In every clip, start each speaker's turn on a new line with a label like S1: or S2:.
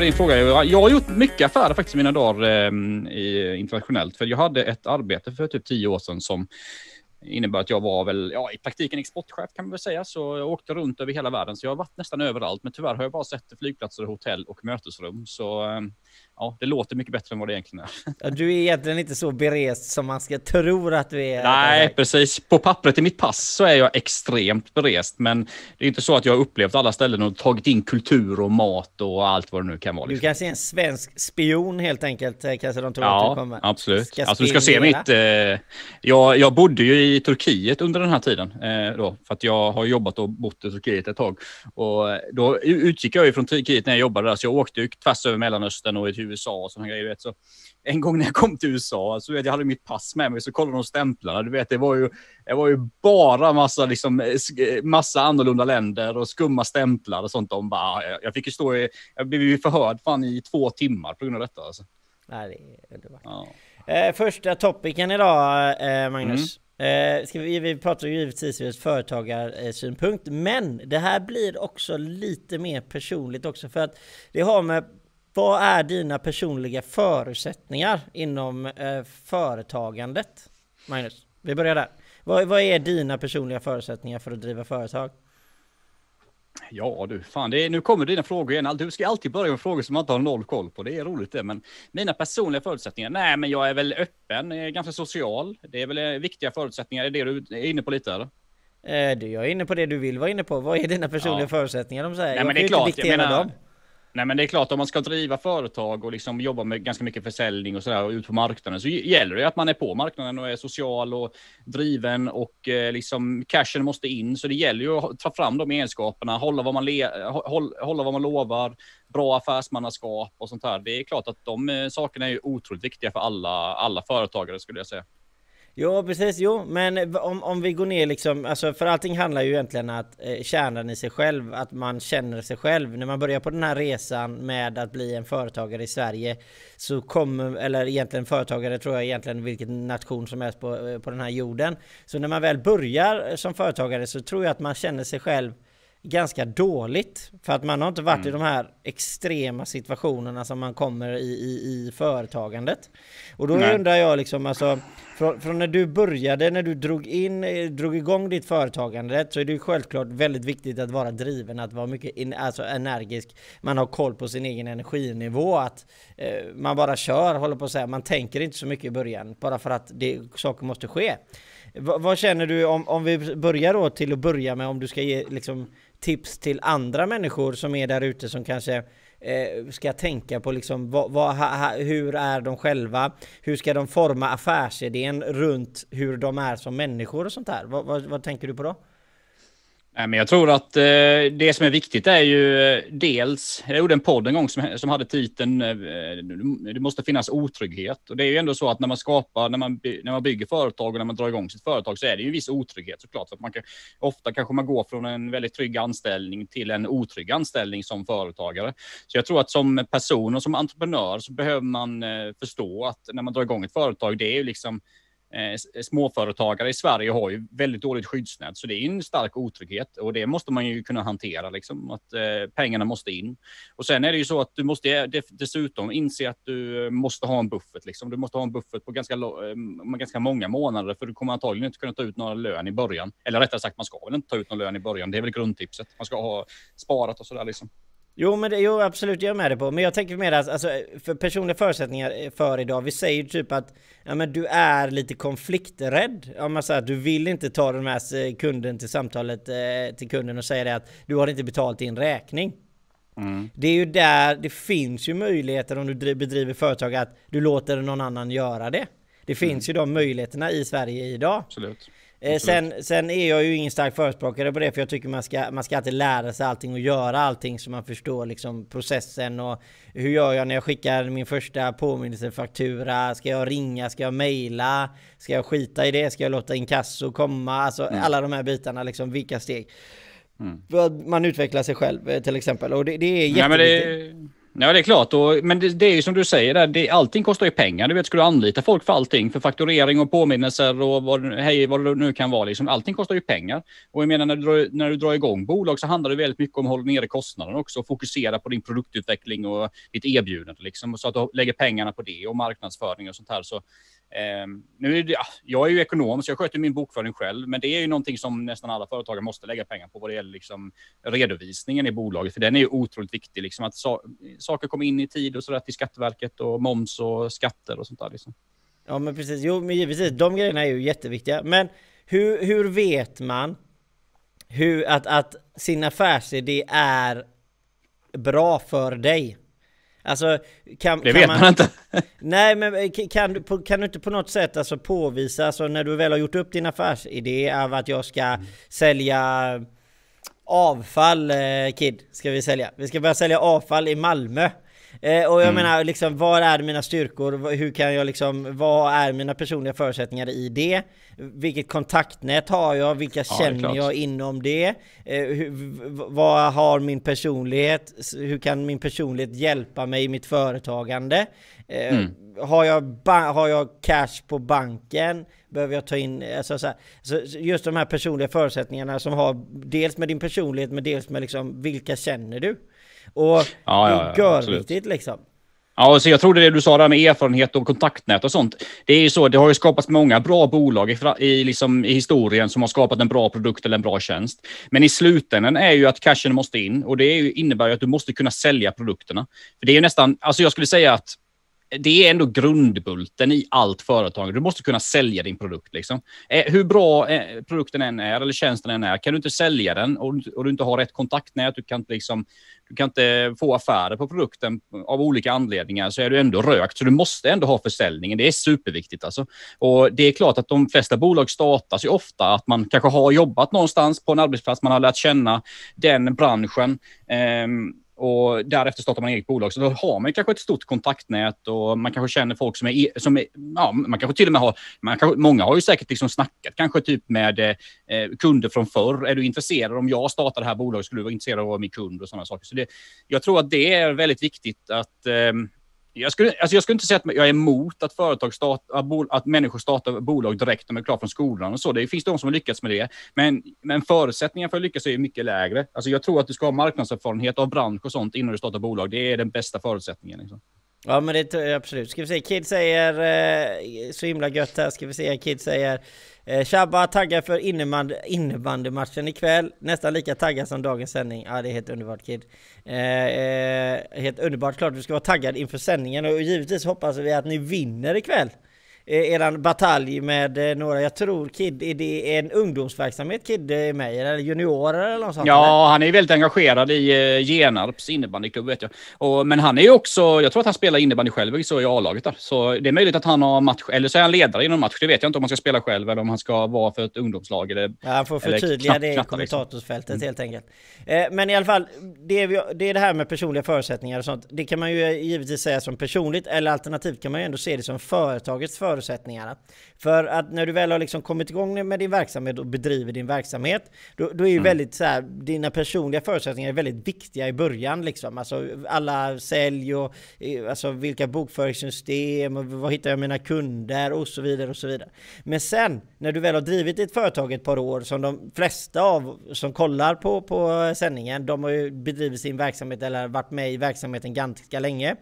S1: för din fråga. Jag har gjort mycket affärer faktiskt i mina dagar eh, internationellt. För jag hade ett arbete för typ tio år sedan som innebär att jag var väl, ja i praktiken exportchef kan man väl säga, så jag åkte runt över hela världen. Så jag har varit nästan överallt, men tyvärr har jag bara sett flygplatser, hotell och mötesrum. Så ehm, ja, det låter mycket bättre än vad det egentligen är.
S2: Ja, du är egentligen inte så berest som man ska tro att du är.
S1: Nej, precis. På pappret i mitt pass så är jag extremt berest, men det är inte så att jag har upplevt alla ställen och tagit in kultur och mat och allt vad det nu kan vara.
S2: Liksom. Du kanske är en svensk spion helt enkelt, eh, kanske de tror
S1: ja,
S2: att du kommer.
S1: absolut. alltså du ska se mitt... Eh, jag, jag bodde ju i Turkiet under den här tiden, eh, då, för att jag har jobbat och bott i Turkiet ett tag. Och då utgick jag ju från Turkiet när jag jobbade där, så jag åkte ju tvärs över Mellanöstern och USA och sådana grejer. Vet. Så en gång när jag kom till USA, så vet jag hade mitt pass med mig, så kollade de stämplarna. Du vet, det var ju, det var ju bara massa, liksom, massa annorlunda länder och skumma stämplar och sånt. De bara, jag fick ju stå i, jag blev ju förhörd fan i två timmar på grund av detta. Alltså.
S2: Nej, det är underbart. Ja. Eh, första topicen idag, eh, Magnus. Mm. Eh, ska vi, vi pratar ju givetvis ur ett företagarsynpunkt, men det här blir också lite mer personligt också för att det har med vad är dina personliga förutsättningar inom eh, företagandet? Magnus, vi börjar där. Vad, vad är dina personliga förutsättningar för att driva företag?
S1: Ja du, fan det är, nu kommer dina frågor igen. Du ska alltid börja med frågor som man inte har noll koll på. Det är roligt det. Men mina personliga förutsättningar? Nej, men jag är väl öppen, ganska social. Det är väl eh, viktiga förutsättningar. Är det du är inne på lite eller?
S2: Eh, du, jag är inne på det du vill vara inne på. Vad är dina personliga ja. förutsättningar? De säger.
S1: Nej, men det är klart, jag menar, dem. Nej, men det är klart om man ska driva företag och liksom jobba med ganska mycket försäljning och sådär och ut på marknaden så gäller det att man är på marknaden och är social och driven och eh, liksom cashen måste in. Så det gäller ju att ta fram de egenskaperna, hålla vad man, le, eh, håll, hålla vad man lovar, bra affärsmannaskap och sånt här. Det är klart att de eh, sakerna är otroligt viktiga för alla, alla företagare skulle jag säga.
S2: Jo precis, jo men om, om vi går ner liksom, alltså för allting handlar ju egentligen att eh, kärnan i sig själv, att man känner sig själv. När man börjar på den här resan med att bli en företagare i Sverige så kommer, eller egentligen företagare tror jag egentligen vilken nation som helst på, eh, på den här jorden. Så när man väl börjar eh, som företagare så tror jag att man känner sig själv ganska dåligt. För att man har inte varit mm. i de här extrema situationerna som man kommer i, i, i företagandet. Och då Nej. undrar jag liksom alltså, från, från, när du började, när du drog in, eh, drog igång ditt företagande, så är det ju självklart väldigt viktigt att vara driven, att vara mycket in, alltså energisk. Man har koll på sin egen energinivå, att eh, man bara kör, håller på att säga. Man tänker inte så mycket i början, bara för att det, saker måste ske. V vad känner du om, om vi börjar då till att börja med, om du ska ge liksom tips till andra människor som är där ute som kanske eh, ska tänka på liksom vad, vad, ha, hur är de själva? Hur ska de forma affärsidén runt hur de är som människor och sånt där? Vad, vad, vad tänker du på då?
S1: Nej, men jag tror att eh, det som är viktigt är ju eh, dels, jag gjorde en podd en gång som, som hade titeln eh, Det måste finnas otrygghet. Och det är ju ändå så att när man skapar, när man, när man bygger företag och när man drar igång sitt företag så är det ju en viss otrygghet såklart. För att man kan, ofta kanske man går från en väldigt trygg anställning till en otrygg anställning som företagare. Så jag tror att som person och som entreprenör så behöver man eh, förstå att när man drar igång ett företag, det är ju liksom Eh, eh, småföretagare i Sverige har ju väldigt dåligt skyddsnät, så det är en stark otrygghet och det måste man ju kunna hantera, liksom, att eh, pengarna måste in. Och sen är det ju så att du måste eh, dessutom inse att du eh, måste ha en buffert. Liksom. Du måste ha en buffert på ganska, ganska många månader, för du kommer antagligen inte kunna ta ut några lön i början. Eller rättare sagt, man ska väl inte ta ut någon lön i början. Det är väl grundtipset. Man ska ha sparat och sådär liksom.
S2: Jo men det, jo absolut, jag är med dig på. Men jag tänker mer att alltså, för personliga förutsättningar för idag. Vi säger typ att ja, men du är lite konflikträdd. Om man säger att du vill inte ta den här kunden till samtalet eh, till kunden och säga det att du har inte betalt din räkning. Mm. Det är ju där det finns ju möjligheter om du bedriver företag att du låter någon annan göra det. Det finns mm. ju de möjligheterna i Sverige idag.
S1: Absolut.
S2: Eh, sen, sen är jag ju ingen stark förespråkare på det för jag tycker man ska, man ska alltid lära sig allting och göra allting så man förstår liksom processen och hur gör jag när jag skickar min första påminnelsefaktura? Ska jag ringa? Ska jag mejla? Ska jag skita i det? Ska jag låta inkasso komma? Alltså mm. alla de här bitarna liksom, vilka steg? Mm. Man utvecklar sig själv eh, till exempel och det, det är jätteviktigt.
S1: Ja, Ja, det är klart. Och, men det, det, är ju som du säger, där, det, allting kostar ju pengar. Du vet, ska du anlita folk för allting, för fakturering och påminnelser och vad, hej, vad det nu kan vara, liksom, allting kostar ju pengar. Och jag menar, när du, drar, när du drar igång bolag så handlar det väldigt mycket om att hålla nere kostnaderna också och fokusera på din produktutveckling och ditt erbjudande, liksom, så att du lägger pengarna på det och marknadsföring och sånt här. Så Ehm, nu är det, jag är ju ekonom, så jag sköter min bokföring själv, men det är ju någonting som nästan alla företagare måste lägga pengar på vad det gäller liksom redovisningen i bolaget, för den är ju otroligt viktig, liksom att so saker kommer in i tid och sådär till Skatteverket och moms och skatter och sånt där. Liksom.
S2: Ja, men precis. Jo, men givetvis, de grejerna är ju jätteviktiga. Men hur, hur vet man hur att, att sin affärsidé är bra för dig? Alltså, kan,
S1: det kan vet man, man inte.
S2: nej, men eh, kan du, kan du inte på något sätt alltså påvisa, alltså när du väl har gjort upp din affärsidé av att jag ska mm. sälja avfall, eh, Kid, ska vi sälja. Vi ska börja sälja avfall i Malmö. Eh, och jag mm. menar, liksom, vad är mina styrkor? Hur kan jag liksom, vad är mina personliga förutsättningar i det? Vilket kontaktnät har jag? Vilka ja, känner jag inom det? Eh, hur, vad har min personlighet? Hur kan min personlighet hjälpa mig i mitt företagande? Eh, mm. har, jag har jag cash på banken? Behöver jag ta in, alltså, så, här, så just de här personliga förutsättningarna som har dels med din personlighet men dels med liksom vilka känner du? Och ja, det är ja, görviktigt liksom.
S1: Ja, så jag tror det du sa där med erfarenhet och kontaktnät och sånt. Det är ju så, det har ju skapats många bra bolag i, i, liksom, i historien som har skapat en bra produkt eller en bra tjänst. Men i slutändan är ju att cashen måste in och det ju, innebär ju att du måste kunna sälja produkterna. För det är ju nästan, alltså jag skulle säga att det är ändå grundbulten i allt företag. Du måste kunna sälja din produkt. Liksom. Eh, hur bra eh, produkten än är eller tjänsten än är, kan du inte sälja den och, och du inte har rätt kontaktnät, du kan, inte liksom, du kan inte få affärer på produkten av olika anledningar, så är du ändå rökt. Så du måste ändå ha försäljningen. Det är superviktigt. Alltså. Och det är klart att de flesta bolag startas ju ofta att man kanske har jobbat någonstans på en arbetsplats, man har lärt känna den branschen. Um, och därefter startar man eget bolag. Så då har man kanske ett stort kontaktnät och man kanske känner folk som är, som är ja, man kanske till och med har, man kanske, många har ju säkert liksom snackat kanske typ med eh, kunder från förr. Är du intresserad om jag startar det här bolaget, skulle du vara intresserad av att vara min kund och sådana saker. Så det, jag tror att det är väldigt viktigt att eh, jag skulle, alltså jag skulle inte säga att jag är emot att, företag start, att människor startar bolag direkt när de är klara från skolan och så. Det finns de som har lyckats med det. Men, men förutsättningarna för att lyckas är mycket lägre. Alltså jag tror att du ska ha marknadserfarenhet av bransch och sånt innan du startar bolag. Det är den bästa förutsättningen. Liksom.
S2: Ja men det tror jag absolut. Ska vi se, Kid säger eh, så himla gött här. Ska vi se, Kid säger eh, Shabba taggar för innebandy, innebandymatchen ikväll. Nästan lika taggad som dagens sändning. Ja det är helt underbart Kid. Eh, eh, helt underbart. Klart du ska vara taggad inför sändningen och givetvis hoppas vi att ni vinner ikväll. Eh, eran batalj med eh, några, jag tror Kid, är det en ungdomsverksamhet Kid är med eller juniorer eller något sånt?
S1: Ja,
S2: eller?
S1: han är väldigt engagerad i eh, Genarps innebandyklubb vet jag. Och, men han är ju också, jag tror att han spelar innebandy själv så i A-laget där. Så det är möjligt att han har match, eller så är han ledare i någon match. Det vet jag inte om han ska spela själv eller om han ska vara för ett ungdomslag eller...
S2: Ja, han får förtydliga det i kommentatorsfältet liksom. helt enkelt. men i alla fall, det är, det är det här med personliga förutsättningar och sånt. Det kan man ju givetvis säga som personligt eller alternativt kan man ju ändå se det som företagets förutsättningar förutsättningarna. För att när du väl har liksom kommit igång med din verksamhet och bedriver din verksamhet, då, då är ju mm. väldigt så här, dina personliga förutsättningar väldigt viktiga i början liksom. Alltså alla sälj och alltså vilka bokföringssystem och vad hittar jag mina kunder och så vidare och så vidare. Men sen när du väl har drivit ditt företag ett par år som de flesta av som kollar på, på sändningen, de har ju bedrivit sin verksamhet eller varit med i verksamheten ganska länge.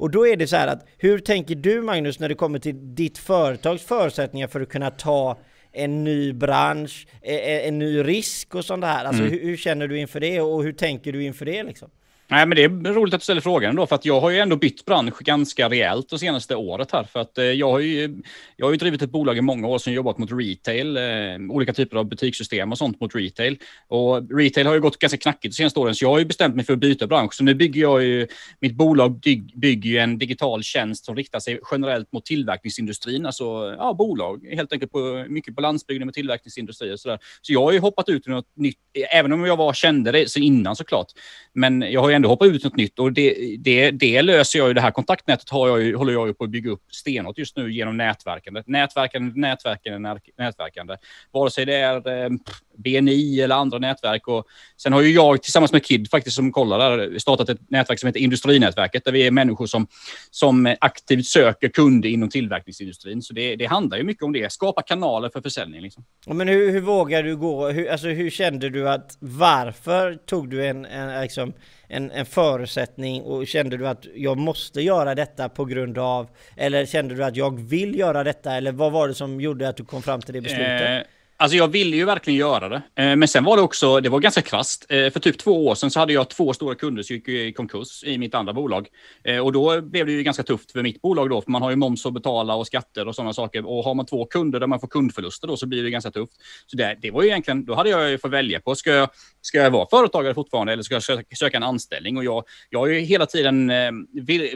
S2: Och då är det så här att hur tänker du Magnus när det kommer till ditt företags förutsättningar för att kunna ta en ny bransch, e, e, en ny risk och sånt där. Alltså mm. hur, hur, känner du inför det och hur tänker du inför det liksom?
S1: Nej, men det är roligt att du ställer frågan då, för att jag har ju ändå bytt bransch ganska rejält det senaste året här. För att eh, jag har ju, jag har ju drivit ett bolag i många år som jobbat mot retail, eh, olika typer av butikssystem och sånt mot retail. Och retail har ju gått ganska knackigt de senaste åren, så jag har ju bestämt mig för att byta bransch. Så nu bygger jag ju, mitt bolag bygger ju en digital tjänst som riktar sig generellt mot tillverkningsindustrin, alltså ja, bolag, helt enkelt på, mycket på landsbygden med tillverkningsindustri och sådär. Så jag har ju hoppat ut i något nytt, även om jag var, kände det sen innan såklart. Men jag har ju ändå hoppa ut något nytt och det, det, det löser jag ju. Det här kontaktnätet har jag ju, håller jag ju på att bygga upp stenhårt just nu genom nätverkande. Nätverkande, nätverkande, nätverkande. Vare sig det är eh, BNI eller andra nätverk. Och sen har ju jag tillsammans med Kid faktiskt som kollar där startat ett nätverk som heter Industrinätverket där vi är människor som, som aktivt söker kunder inom tillverkningsindustrin. Så det, det handlar ju mycket om det, skapa kanaler för försäljning. Liksom.
S2: Men hur, hur vågar du gå? Hur, alltså, hur kände du att varför tog du en, en, liksom, en, en förutsättning och kände du att jag måste göra detta på grund av eller kände du att jag vill göra detta eller vad var det som gjorde att du kom fram till det beslutet? Eh,
S1: Alltså jag ville ju verkligen göra det. Eh, men sen var det också, det var ganska krasst. Eh, för typ två år sedan så hade jag två stora kunder som gick i konkurs i mitt andra bolag. Eh, och då blev det ju ganska tufft för mitt bolag då, för man har ju moms att betala och skatter och sådana saker. Och har man två kunder där man får kundförluster då så blir det ganska tufft. Så det, det var ju egentligen, då hade jag ju fått välja på, ska jag, ska jag vara företagare fortfarande eller ska jag söka, söka en anställning? Och jag, jag har ju hela tiden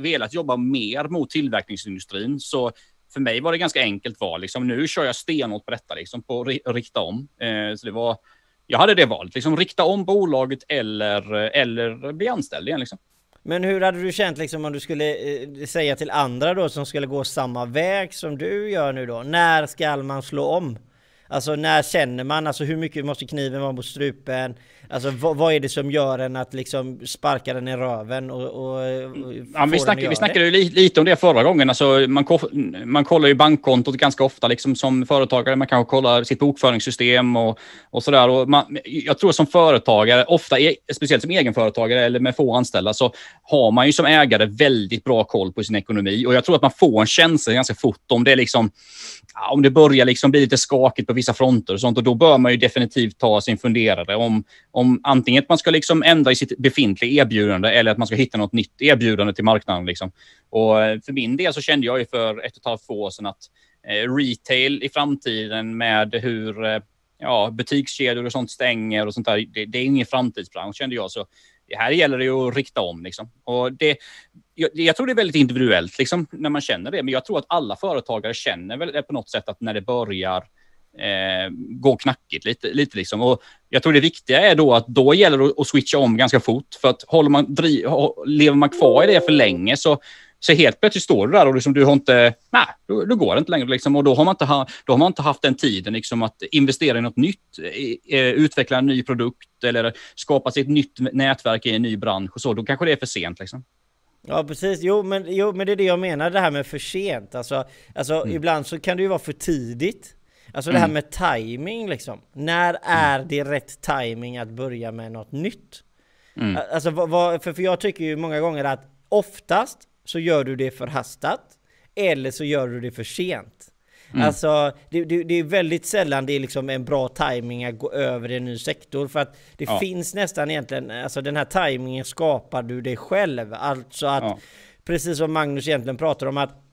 S1: velat jobba mer mot tillverkningsindustrin. Så för mig var det ganska enkelt val. Liksom, nu kör jag stenhårt på detta, liksom, på att rikta om. Eh, så det var, jag hade det valet, liksom, rikta om bolaget eller, eller bli anställd igen. Liksom.
S2: Men hur hade du känt liksom om du skulle eh, säga till andra då som skulle gå samma väg som du gör nu då? När ska man slå om? Alltså när känner man, alltså hur mycket måste kniven vara mot strupen? Alltså vad, vad är det som gör en att liksom sparka den i röven och, och, och
S1: ja, vi, snack, vi snackade ju lite om det förra gången. Alltså man, man kollar ju bankkontot ganska ofta liksom som företagare. Man kanske kollar sitt bokföringssystem och, och sådär. Och man, jag tror som företagare, ofta e, speciellt som egenföretagare eller med få anställda, så har man ju som ägare väldigt bra koll på sin ekonomi. Och jag tror att man får en känsla ganska fort om det liksom om det börjar liksom bli lite skakigt på vissa fronter och sånt. Och då bör man ju definitivt ta sin funderare om, om antingen att man ska liksom ändra i sitt befintliga erbjudande eller att man ska hitta något nytt erbjudande till marknaden. Liksom. Och eh, för min del så kände jag ju för ett och ett halvt år sedan att eh, retail i framtiden med hur eh, ja, butikskedjor och sånt stänger och sånt där, det, det är ingen framtidsbransch kände jag. Så här gäller det ju att rikta om. Liksom. Och det, jag, jag, tror det är väldigt individuellt liksom, när man känner det, men jag tror att alla företagare känner väl på något sätt att när det börjar eh, gå knackigt lite. lite liksom. och jag tror det viktiga är då att då gäller det att switcha om ganska fort. För att håller man, driv, lever man kvar i det för länge så så helt plötsligt står du där och liksom, du har inte, nej, då, då går det inte längre. Liksom, och då har, man inte ha, då har man inte haft den tiden liksom, att investera i något nytt, eh, utveckla en ny produkt eller skapa sig ett nytt nätverk i en ny bransch och så. Då kanske det är för sent. Liksom.
S2: Ja precis, jo men, jo men det är det jag menar det här med för sent. Alltså, alltså mm. ibland så kan det ju vara för tidigt. Alltså det här mm. med timing liksom. När är det rätt timing att börja med något nytt? Mm. Alltså vad, för, för jag tycker ju många gånger att oftast så gör du det förhastat eller så gör du det för sent. Mm. Alltså, det, det, det, är väldigt sällan det är liksom en bra timing att gå över i en ny sektor. För att det ja. finns nästan egentligen, alltså den här timingen skapar du dig själv. Alltså att, ja. precis som Magnus egentligen pratar om att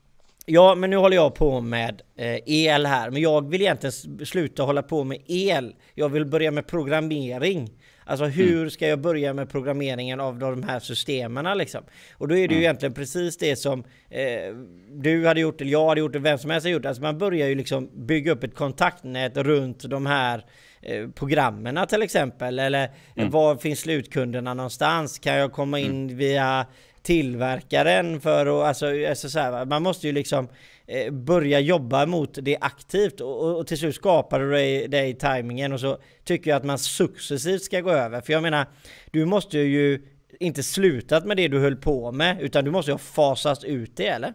S2: Ja, men nu håller jag på med eh, el här, men jag vill egentligen sluta hålla på med el. Jag vill börja med programmering. Alltså mm. hur ska jag börja med programmeringen av de här systemen liksom? Och då är det ju mm. egentligen precis det som eh, du hade gjort, eller jag hade gjort, eller vem som helst har gjort. Alltså man börjar ju liksom bygga upp ett kontaktnät runt de här eh, programmen till exempel. Eller mm. var finns slutkunderna någonstans? Kan jag komma in mm. via tillverkaren för att, alltså, alltså så här, man måste ju liksom eh, börja jobba mot det aktivt och, och till slut skapar du dig det i tajmingen och så tycker jag att man successivt ska gå över. För jag menar, du måste ju inte slutat med det du höll på med utan du måste ju ha fasat ut det eller?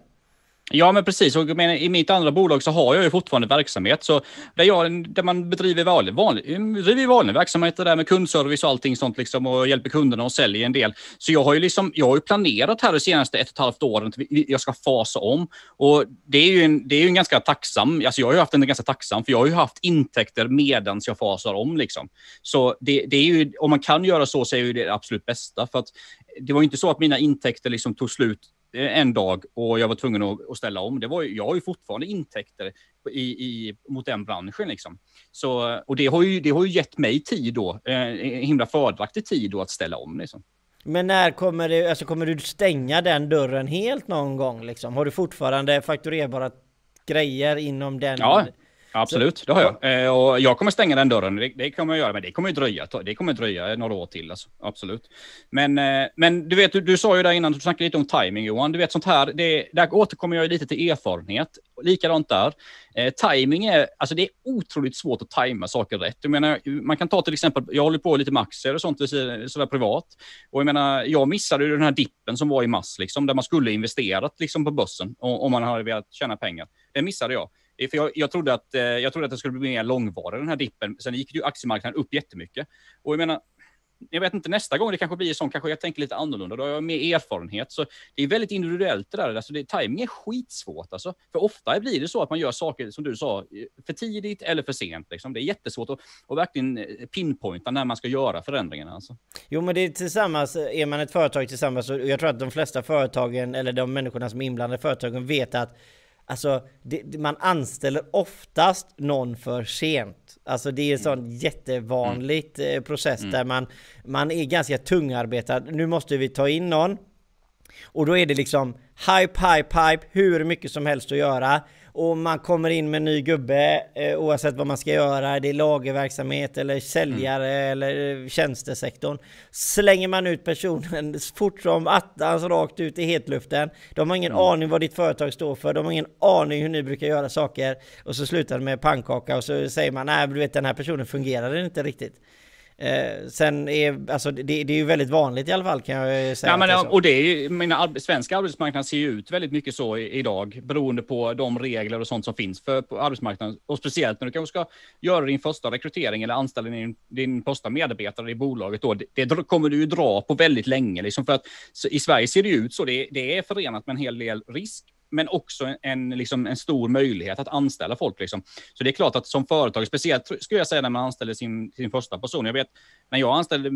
S1: Ja, men precis. Och I mitt andra bolag så har jag ju fortfarande verksamhet. Så där, jag, där man bedriver vanlig, vanlig, bedriver vanlig verksamhet där med kundservice och allting sånt liksom, och hjälper kunderna och säljer en del. Så jag har ju, liksom, jag har ju planerat här de senaste ett och ett halvt åren att jag ska fasa om. Och det är ju en, det är ju en ganska tacksam, alltså jag har ju haft en ganska tacksam, för jag har ju haft intäkter medans jag fasar om. Liksom. Så det, det är ju, om man kan göra så så är det det absolut bästa. För att det var inte så att mina intäkter liksom tog slut en dag och jag var tvungen att, ställa om. Det var, jag har ju fortfarande intäkter i, i, mot den branschen. Liksom. Så, och det har, ju, det har ju gett mig tid då, eh, himla fördelaktig tid då att ställa om. Liksom.
S2: Men när kommer, det, alltså kommer du stänga den dörren helt någon gång? Liksom? Har du fortfarande fakturerbara grejer inom den?
S1: Ja, Absolut, det har jag. Eh, och jag kommer stänga den dörren, det, det kommer jag göra, men det kommer dröja, det kommer dröja några år till. Alltså. Absolut. Men, eh, men du vet, du, du sa ju där innan, du snackade lite om timing Johan. Du vet sånt här, det, där återkommer jag lite till erfarenhet. Likadant där. Eh, timing är, alltså det är otroligt svårt att tajma saker rätt. Jag menar, man kan ta till exempel, jag håller på lite med aktier och sånt sådär privat. Och jag menar, jag missade ju den här dippen som var i mars, liksom, där man skulle investerat liksom, på börsen om man hade velat tjäna pengar. Det missade jag. Eh, för jag, jag, trodde att, eh, jag trodde att det skulle bli mer långvarig, den här dippen. Sen gick ju aktiemarknaden upp jättemycket. Och jag menar, jag vet inte, nästa gång det kanske blir så, kanske jag tänker lite annorlunda. Då har jag mer erfarenhet. Så det är väldigt individuellt det där. Alltså det, timing är skitsvårt. Alltså. För ofta blir det så att man gör saker, som du sa, för tidigt eller för sent. Liksom. Det är jättesvårt att, att verkligen eh, pinpointa när man ska göra förändringarna. Alltså.
S2: Jo, men det är tillsammans, är man ett företag tillsammans, och jag tror att de flesta företagen, eller de människorna som är inblandade i företagen, vet att Alltså, det, man anställer oftast någon för sent. Alltså det är en sån mm. jättevanligt mm. process mm. där man, man är ganska tungarbetad. Nu måste vi ta in någon. Och då är det liksom hype, hype, hype, hur mycket som helst att göra och man kommer in med en ny gubbe eh, oavsett vad man ska göra. Det är lagerverksamhet eller säljare mm. eller tjänstesektorn. Slänger man ut personen fort som attans rakt ut i hetluften. De har ingen mm. aning vad ditt företag står för. De har ingen aning hur ni brukar göra saker. Och så slutar det med pannkaka och så säger man nej, du vet den här personen fungerar inte riktigt. Eh, sen är, alltså det, det, är ju väldigt vanligt i alla fall kan jag säga.
S1: Ja, men, det och det är ju, mina, svensk arbetsmarknad ser ju ut väldigt mycket så i, idag, beroende på de regler och sånt som finns för på arbetsmarknaden. Och speciellt när du kanske ska göra din första rekrytering eller anställa din, din första medarbetare i bolaget. Då, det, det kommer du ju dra på väldigt länge. Liksom för att, I Sverige ser det ut så, det, det är förenat med en hel del risk men också en, liksom, en stor möjlighet att anställa folk. Liksom. Så det är klart att som företag, speciellt skulle jag säga när man anställer sin, sin första person. Jag vet när jag anställde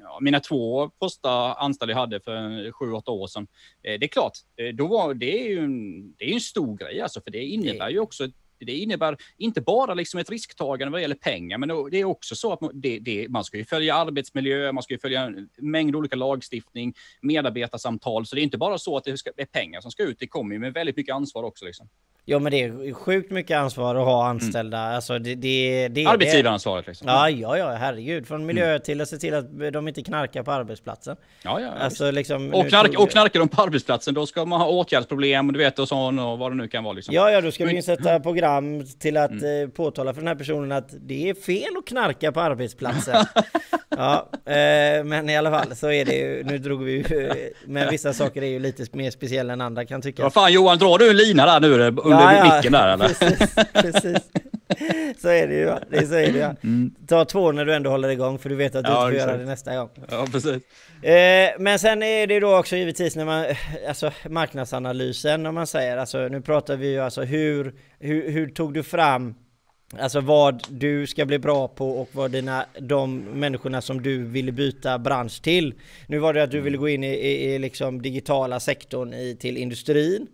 S1: ja, mina två första anställda jag hade för sju, åtta år sedan. Eh, det är klart, eh, då var, det är ju en, det är en stor grej alltså, för det innebär ju också det innebär inte bara liksom ett risktagande vad gäller pengar, men det är också så att det, det, man ska ju följa arbetsmiljö, man ska ju följa en mängd olika lagstiftning, medarbetarsamtal, så det är inte bara så att det, ska, det är pengar som ska ut, det kommer ju med väldigt mycket ansvar också. Liksom.
S2: Ja men det är sjukt mycket ansvar att ha anställda. Mm. Alltså det, det, det
S1: Arbetsgivaransvaret liksom.
S2: Ja, ja, ja, herregud. Från miljö mm. till att se till att de inte knarkar på arbetsplatsen.
S1: Ja, ja. Alltså, liksom, och, knark, och knarkar de på arbetsplatsen, då ska man ha åtgärdsproblem, du vet, och så och vad det nu kan vara. Liksom.
S2: Ja, ja, då ska vi insätta program till att mm. Eh, påtala för den här personen att det är fel att knarka på arbetsplatsen. ja, eh, men i alla fall så är det ju, nu drog vi ju, men vissa saker är ju lite mer speciella än andra kan tycka.
S1: Vad fan Johan, drar du en lina där nu? Ja, ja, micken där eller? Precis, precis.
S2: Så är det ju. Det så är det, ja. Mm. Ta två när du ändå håller igång för du vet att du ja, inte får göra det nästa gång.
S1: Ja, precis.
S2: Eh, men sen är det då också givetvis när man, alltså marknadsanalysen om man säger, alltså nu pratar vi ju alltså hur, hur, hur tog du fram Alltså vad du ska bli bra på och vad dina, de människorna som du ville byta bransch till. Nu var det att du ville gå in i, i, i liksom digitala sektorn i, till industrin.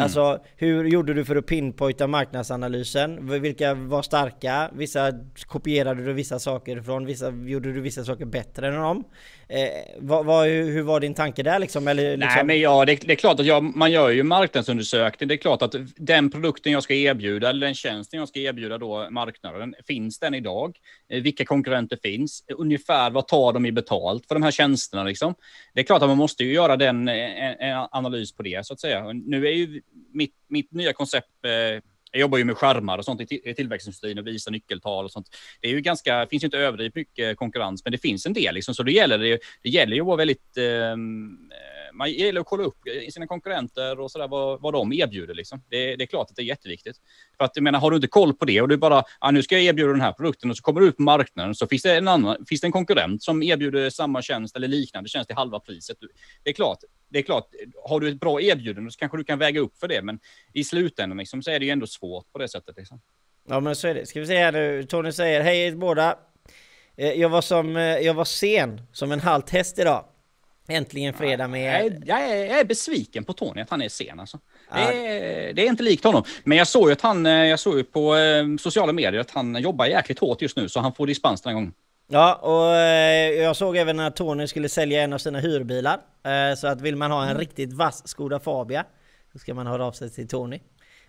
S2: Mm. Alltså hur gjorde du för att pinpointa marknadsanalysen? Vilka var starka? Vissa kopierade du vissa saker från, vissa gjorde du vissa saker bättre än dem. Eh, vad, vad, hur var din tanke där liksom? Eller, liksom?
S1: Nej, men ja, det, det är klart att jag, man gör ju marknadsundersökning. Det är klart att den produkten jag ska erbjuda eller den tjänsten jag ska erbjuda då marknaden, finns den idag? Eh, vilka konkurrenter finns? Ungefär vad tar de i betalt för de här tjänsterna liksom? Det är klart att man måste ju göra den eh, en, en analys på det så att säga. Nu är ju mitt, mitt nya koncept eh, jag jobbar ju med skärmar och sånt i tillväxtindustrin och visar nyckeltal och sånt. Det är ju ganska, finns ju inte överdrivet mycket konkurrens, men det finns en del liksom, så det gäller det, det gäller ju att vara väldigt eh, man gillar att kolla upp sina konkurrenter och sådär vad, vad de erbjuder. Liksom. Det, det, är klart att det är jätteviktigt. För att jag menar, har du inte koll på det och du bara, ah, nu ska jag erbjuda den här produkten och så kommer du ut på marknaden så finns det en annan, finns det en konkurrent som erbjuder samma tjänst eller liknande tjänst till halva priset. Det är klart, det är klart, har du ett bra erbjudande så kanske du kan väga upp för det, men i slutändan liksom, så är det ju ändå svårt på det sättet. Liksom.
S2: Ja, men så är det. Ska vi se här nu. Tony säger, hej båda. Eh, jag var, som, eh, jag var sen som en halt häst idag. Äntligen fredag med...
S1: Jag är, jag är, jag är besviken på Tony att han är sen alltså. Ja. Det, är, det, är, inte likt honom. Men jag såg ju att han, eh, jag såg ju på sociala medier att han jobbar jäkligt hårt just nu så han får dispens den här gången.
S2: Ja, och eh, jag såg även att Tony skulle sälja en av sina hyrbilar. Eh, så att vill man ha en mm. riktigt vass Skoda Fabia så ska man höra av sig till Tony.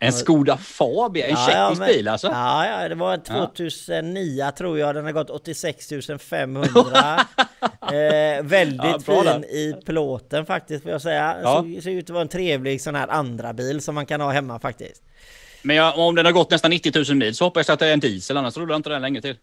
S1: En Skoda Fabia, en tjeckisk
S2: men,
S1: bil alltså?
S2: Ja, ja, det var 2009 ja. tror jag. Den har gått 86 500. eh, väldigt ja, fin i plåten faktiskt får jag säga. Ja. Så, ser ut att vara en trevlig sån här andra bil som man kan ha hemma faktiskt.
S1: Men jag, om den har gått nästan 90 000 mil så hoppas jag att det är en diesel, annars rullar inte den länge till.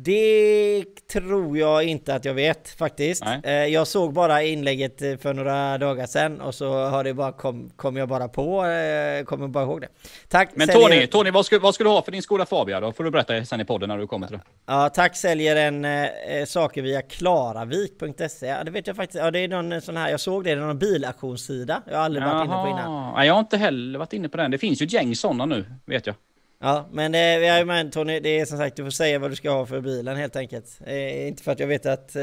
S2: Det tror jag inte att jag vet faktiskt. Nej. Eh, jag såg bara inlägget eh, för några dagar sedan och så har det bara kom, kom jag bara på, eh, kommer bara ihåg det. Tack!
S1: Men säljer... Tony, Tony vad, ska, vad ska du ha för din Skoda Fabia då? Får du berätta sen i podden när du kommer till det.
S2: Ja, tack säljer en äh, saker via klaravik.se. Ja, det vet jag faktiskt. Ja, det är någon sån här, jag såg det, det är någon bilauktionssida. Jag har aldrig Jaha. varit inne på innan.
S1: Ja, jag har inte heller varit inne på den. Det finns ju ett gäng sådana nu, vet jag.
S2: Ja, men, eh, men Tony, det är som sagt, du får säga vad du ska ha för bilen helt enkelt. Eh, inte för att jag vet att eh,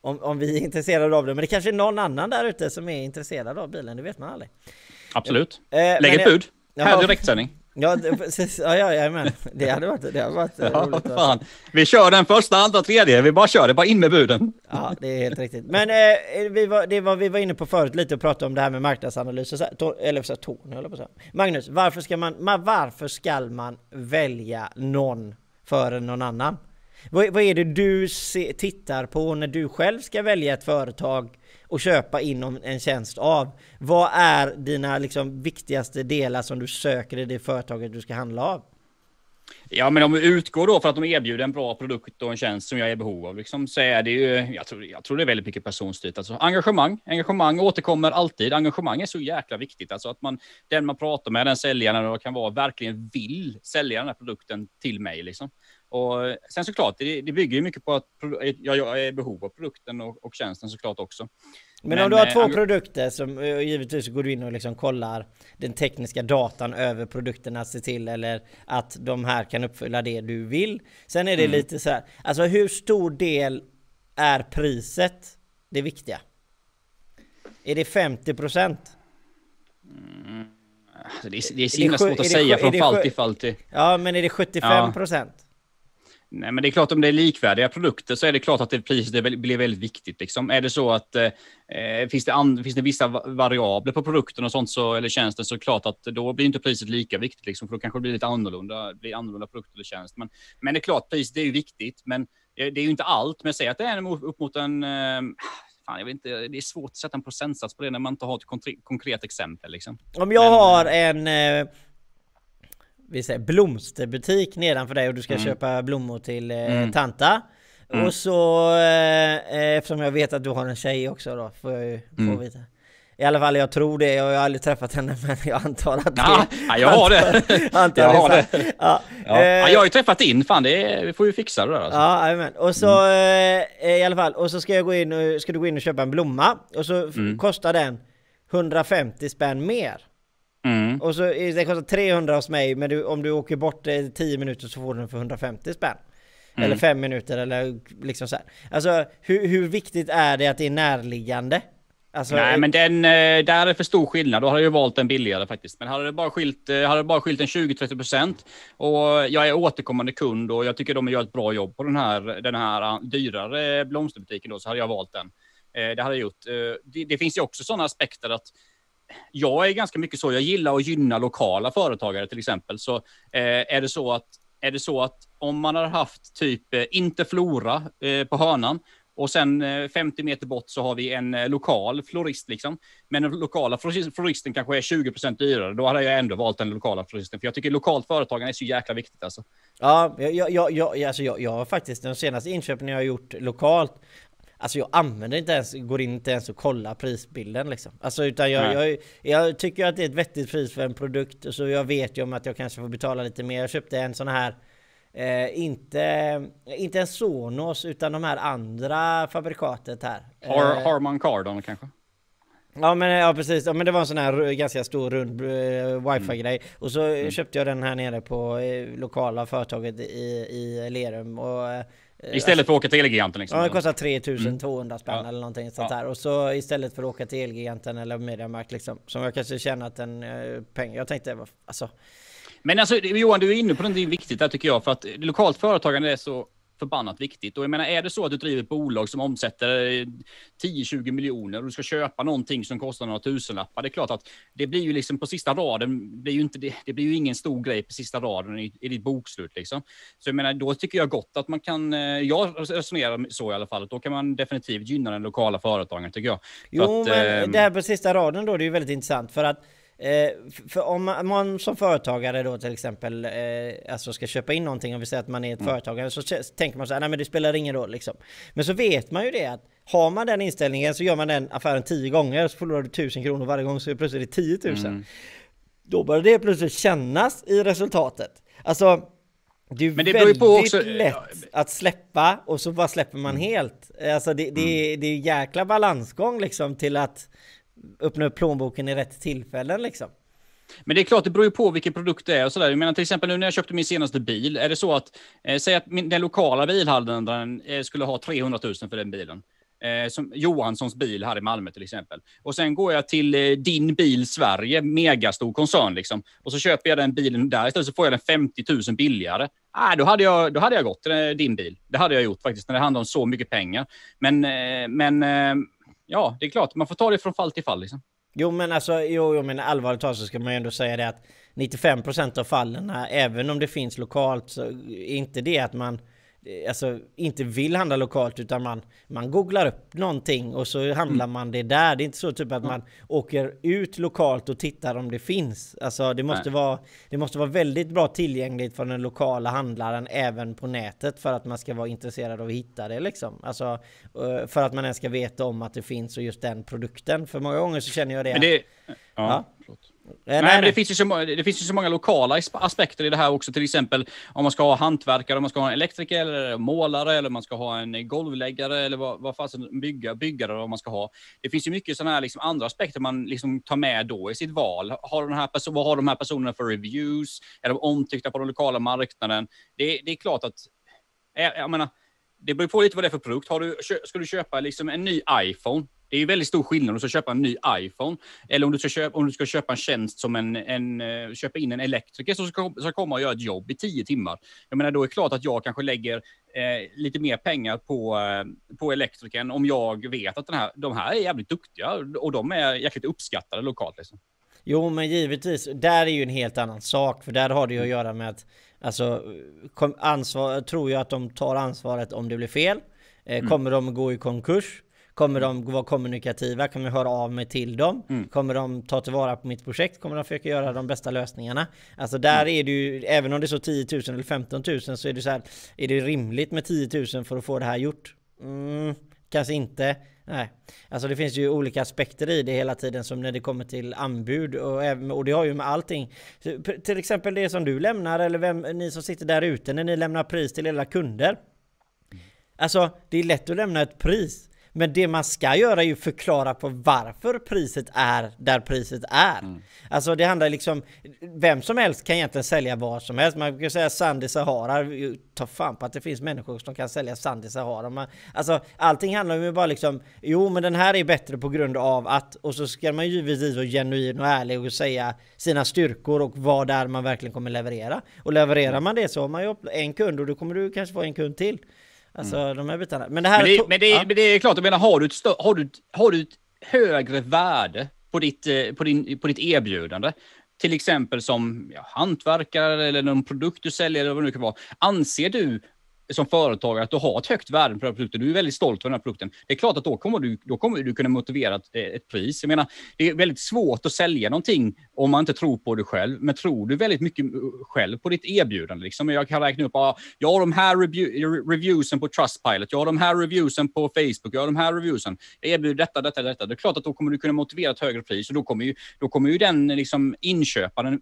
S2: om, om vi är intresserade av det, men det kanske är någon annan där ute som är intresserad av bilen, det vet man aldrig.
S1: Absolut. Eh, Lägg ett bud. Här direktsändning.
S2: Ja, precis. Ja, ja, ja, men det hade varit, det hade varit ja, roligt.
S1: Fan. Vi kör den första, andra, tredje. Vi bara kör det, bara in med buden.
S2: Ja, det är helt riktigt. Men eh, vi var, det var vi var inne på förut lite och pratade om det här med marknadsanalys. Så här, eller så här, Tony, höll på att säga. Magnus, varför ska man, varför ska man välja någon före någon annan? Vad, vad är det du se, tittar på när du själv ska välja ett företag och köpa in en tjänst av? Vad är dina liksom, viktigaste delar som du söker i det företaget du ska handla av?
S1: Ja, men om vi utgår då för att de erbjuder en bra produkt och en tjänst som jag är i behov av, liksom, så är det ju, jag tror, jag tror det är väldigt mycket personstyrt. Alltså engagemang, engagemang återkommer alltid. Engagemang är så jäkla viktigt, alltså att man, den man pratar med, den säljaren eller kan vara, verkligen vill sälja den här produkten till mig. Liksom. Och sen såklart, det, det bygger ju mycket på att jag, jag är behov av produkten och, och tjänsten såklart också.
S2: Men, om du har två äh, produkter som eh, givetvis går du in och liksom kollar den tekniska datan över produkterna, se till eller att de här kan uppfylla det du vill. Sen är det mm. lite så här, alltså hur stor del är priset det viktiga? Är det 50 procent?
S1: Mm. Alltså det, är, det är så himla svårt att säga från fall till fall till...
S2: Ja, men är det 75 procent? Ja.
S1: Nej, men det är klart om det är likvärdiga produkter så är det klart att det priset blir väldigt viktigt. Liksom. Är det så att eh, eh finns, det and, finns det vissa variabler på produkten och sånt så, eller tjänsten så är det klart att då blir inte priset lika viktigt. Liksom, för då kanske det blir lite annorlunda, blir annorlunda produkt eller tjänst. Men, men det är klart, priset är ju viktigt. Men eh, det är ju inte allt. Men säg att det är upp mot en eh, Fan, jag vet inte, det är svårt att sätta en procentsats på det när man inte har ett konkret exempel. Liksom.
S2: Om jag Men, har en eh, vi säger blomsterbutik nedanför dig och du ska mm. köpa blommor till eh, mm. tanta. Mm. Och så, eh, eh, eftersom jag vet att du har en tjej också då, får jag ju mm. veta. I alla fall jag tror det, jag har aldrig träffat henne men jag antar att det...
S1: Ja, jag har det! Antar jag har det. Ja. Ja. Eh, ja. jag har ju träffat in, fan det vi får ju fixa det där alltså.
S2: Ja, amen. Och så mm. eh, i alla fall, och så ska jag gå in och, ska du gå in och köpa en blomma och så mm. kostar den 150 spänn mer. Mm. Och så det kostar 300 hos mig, men du, om du åker bort 10 minuter så får du den för 150 spänn. Mm. Eller 5 minuter eller liksom så här. Alltså hur, hur viktigt är det att det är närliggande? Alltså,
S1: Nej, men den, eh, där är det för stor skillnad. Då hade jag valt den billigare faktiskt. Men hade det bara skilt, eh, hade det bara skilt en 20-30 procent och jag är återkommande kund och jag tycker de gör ett bra jobb på den här, den här eh, dyrare blomsterbutiken då, så hade jag valt den. Det hade jag gjort. Det, det finns ju också sådana aspekter att jag är ganska mycket så, jag gillar att gynna lokala företagare till exempel. Så eh, är det så att är det så att om man har haft typ eh, inte Flora eh, på hörnan och sen eh, 50 meter bort så har vi en eh, lokal florist liksom. Men den lokala floristen kanske är 20% dyrare. Då hade jag ändå valt den lokala floristen. För jag tycker lokalt företagande är så jäkla viktigt alltså.
S2: Ja, jag, jag, jag, alltså jag, jag har faktiskt de senaste inköpen jag har gjort lokalt Alltså jag använder inte ens, går in inte ens och kollar prisbilden liksom. Alltså utan jag, jag, jag, tycker att det är ett vettigt pris för en produkt. Så jag vet ju om att jag kanske får betala lite mer. Jag köpte en sån här eh, inte, inte en Sonos utan de här andra fabrikatet här.
S1: Har, eh, Harman Kardon kanske?
S2: Ja men, ja precis, ja, men det var en sån här ganska stor rund uh, wifi grej Och så mm. köpte jag den här nere på uh, lokala företaget i, i Lerum och
S1: Eh, istället för att åka till Elgiganten liksom?
S2: Ja, det kostar 3200 mm. spänn ja. eller någonting sånt ja. där. Och så istället för att åka till Elgiganten eller Mediamarkt liksom, som jag kanske tjänat en uh, peng. Jag tänkte, alltså...
S1: Men alltså Johan, du är inne på någonting viktigt där tycker jag, för att lokalt företagande är så förbannat viktigt. Och jag menar, är det så att du driver ett bolag som omsätter 10-20 miljoner och du ska köpa någonting som kostar några tusenlappar, det är klart att det blir ju liksom på sista raden, blir ju inte, det, det blir ju ingen stor grej på sista raden i, i ditt bokslut liksom. Så jag menar, då tycker jag gott att man kan, eh, jag resonerar så i alla fall, då kan man definitivt gynna den lokala företagen tycker jag.
S2: Jo,
S1: att,
S2: men
S1: eh,
S2: det här på sista raden då, det är ju väldigt intressant för att Eh, för om man, man, som företagare då till exempel eh, alltså ska köpa in någonting, om vi säger att man är ett mm. företagare, så tänker man så här, nej men det spelar ingen roll liksom. Men så vet man ju det att har man den inställningen så gör man den affären tio gånger så förlorar du tusen kronor varje gång så är det plötsligt 10 000. Mm. Då börjar det plötsligt kännas i resultatet. Alltså det är Men det väldigt på också... lätt att släppa och så bara släpper man mm. helt. Alltså det, det, mm. det är jäkla balansgång liksom till att öppna upp plånboken i rätt tillfällen liksom.
S1: Men det är klart, det beror ju på vilken produkt det är och sådär. Jag menar till exempel nu när jag köpte min senaste bil, är det så att, eh, säg att min, den lokala bilhandlaren eh, skulle ha 300 000 för den bilen. Eh, som Johanssons bil här i Malmö till exempel. Och sen går jag till eh, Din Bil Sverige, megastor koncern liksom. Och så köper jag den bilen där istället så får jag den 50 000 billigare. Ah, då, hade jag, då hade jag gått till eh, din bil. Det hade jag gjort faktiskt, när det handlar om så mycket pengar. Men, eh, men eh, ja, det är klart, man får ta det från fall till fall. Liksom.
S2: Jo men alltså, jo, jo men allvarligt talat så ska man ju ändå säga det att 95% av fallen, även om det finns lokalt, så är inte det att man alltså, inte vill handla lokalt utan man, man googlar upp någonting och så handlar mm. man det där. Det är inte så typ att man åker ut lokalt och tittar om det finns. Alltså det måste, vara, det måste vara väldigt bra tillgängligt för den lokala handlaren även på nätet för att man ska vara intresserad av att hitta det liksom. Alltså eh, för att man ens ska veta om att det finns och just den produkten. För många gånger så känner jag det.
S1: Men det ja, ja. Nej, nej, Det, finns ju så, det finns ju så många lokala aspekter i det här också. Till exempel om man ska ha hantverkare, om man ska ha en elektriker, eller målare, eller man ska ha en golvläggare, eller vad, vad fasen, bygga, byggare, vad man ska ha. Det finns ju mycket sådana här liksom andra aspekter man liksom tar med då i sitt val. Har den här vad har de här personerna för reviews? Är de omtyckta på den lokala marknaden? Det, det är klart att, jag menar, det beror på lite vad det är för produkt. Har du, ska du köpa liksom en ny iPhone, det är väldigt stor skillnad om du ska köpa en ny iPhone eller om du ska köpa, om du ska köpa en tjänst som en, en uh, köpa in en elektriker som ska, ska komma och göra ett jobb i tio timmar. Jag menar, då är det klart att jag kanske lägger uh, lite mer pengar på, uh, på elektrikern om jag vet att den här, de här är jävligt duktiga och de är jäkligt uppskattade lokalt. Liksom.
S2: Jo, men givetvis. Där är ju en helt annan sak, för där har det ju att göra med att alltså, ansvar, tror jag att de tar ansvaret om det blir fel. Mm. Kommer de gå i konkurs? Kommer de vara kommunikativa? Kommer jag höra av mig till dem? Mm. Kommer de ta tillvara på mitt projekt? Kommer de försöka göra de bästa lösningarna? Alltså där mm. är det ju, även om det är så 10 000 eller 15 000 så är det så här, är det rimligt med 10 000 för att få det här gjort? Mm, kanske inte. Nej, alltså det finns ju olika aspekter i det hela tiden som när det kommer till anbud och, och det har ju med allting. Till exempel det som du lämnar eller vem, ni som sitter där ute när ni lämnar pris till era kunder. Mm. Alltså det är lätt att lämna ett pris. Men det man ska göra är ju förklara på varför priset är där priset är. Mm. Alltså det handlar liksom, vem som helst kan egentligen sälja vad som helst. Man kan säga sand i Sahara, ta fan på att det finns människor som kan sälja sand i Sahara. Man, alltså allting handlar ju bara liksom, jo men den här är bättre på grund av att, och så ska man ju givetvis vara genuin och ärlig och säga sina styrkor och vad det är man verkligen kommer leverera. Och levererar man det så har man ju en kund och då kommer du kanske få en kund till. Alltså mm. de här bitarna.
S1: Men det här... Men det, men det, ja. men det är klart, jag menar, har du ett, har du, har du ett högre värde på ditt, eh, på, din, på ditt erbjudande, till exempel som ja, hantverkare eller någon produkt du säljer eller vad det nu kan vara. Anser du som företagare att du har ett högt värde på den här produkten, du är väldigt stolt över den här produkten, det är klart att då kommer du, då kommer du kunna motivera ett, ett, pris. Jag menar, det är väldigt svårt att sälja någonting om man inte tror på det själv, men tror du väldigt mycket eh, själv på ditt erbjudande, liksom, jag kan räkna upp, ah, jag har de här review, reviewsen på Trustpilot, jag har de här reviewsen på Facebook, jag har de här reviewsen, jag erbjuder detta, detta, detta. Det är klart att då kommer du kunna motivera ett högre pris. Och då kommer ju, då kommer ju den liksom, inköparen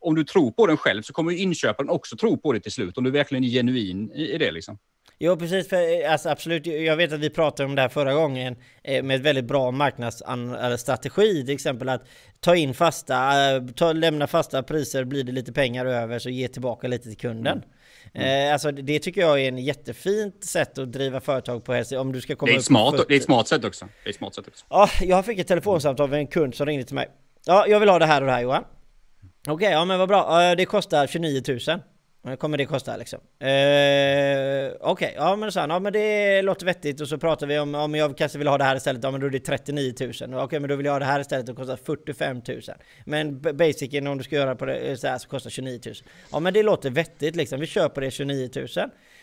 S1: om du tror på den själv så kommer ju inköparen också tro på det till slut. Om du verkligen är genuin i, det liksom.
S2: Jo precis, för, eh, alltså, absolut. Jag vet att vi pratade om det här förra gången eh, med ett väldigt bra marknadsstrategi. Till exempel att ta in fasta, eh, ta, lämna fasta priser, blir det lite pengar över så ge tillbaka lite till kunden. Mm. Mm. Alltså det tycker jag är en jättefint sätt att driva företag på. Om du ska komma
S1: det, är smart, det är ett smart sätt också. Det är ett smart sätt också.
S2: Ja, jag fick ett telefonsamtal av en kund som ringde till mig. Ja, jag vill ha det här och det här Johan. Okej, okay, ja men vad bra. Det kostar 29 000. Kommer det kosta liksom? Eh, Okej, okay. ja men så ja men det låter vettigt och så pratar vi om om jag kanske vill ha det här istället, ja men då är det 39 000. Okej okay, men då vill jag ha det här istället och kostar 45 000. Men basicen om du ska göra på det eh, så här så kostar 29 000. Ja men det låter vettigt liksom, vi kör på det 29 000.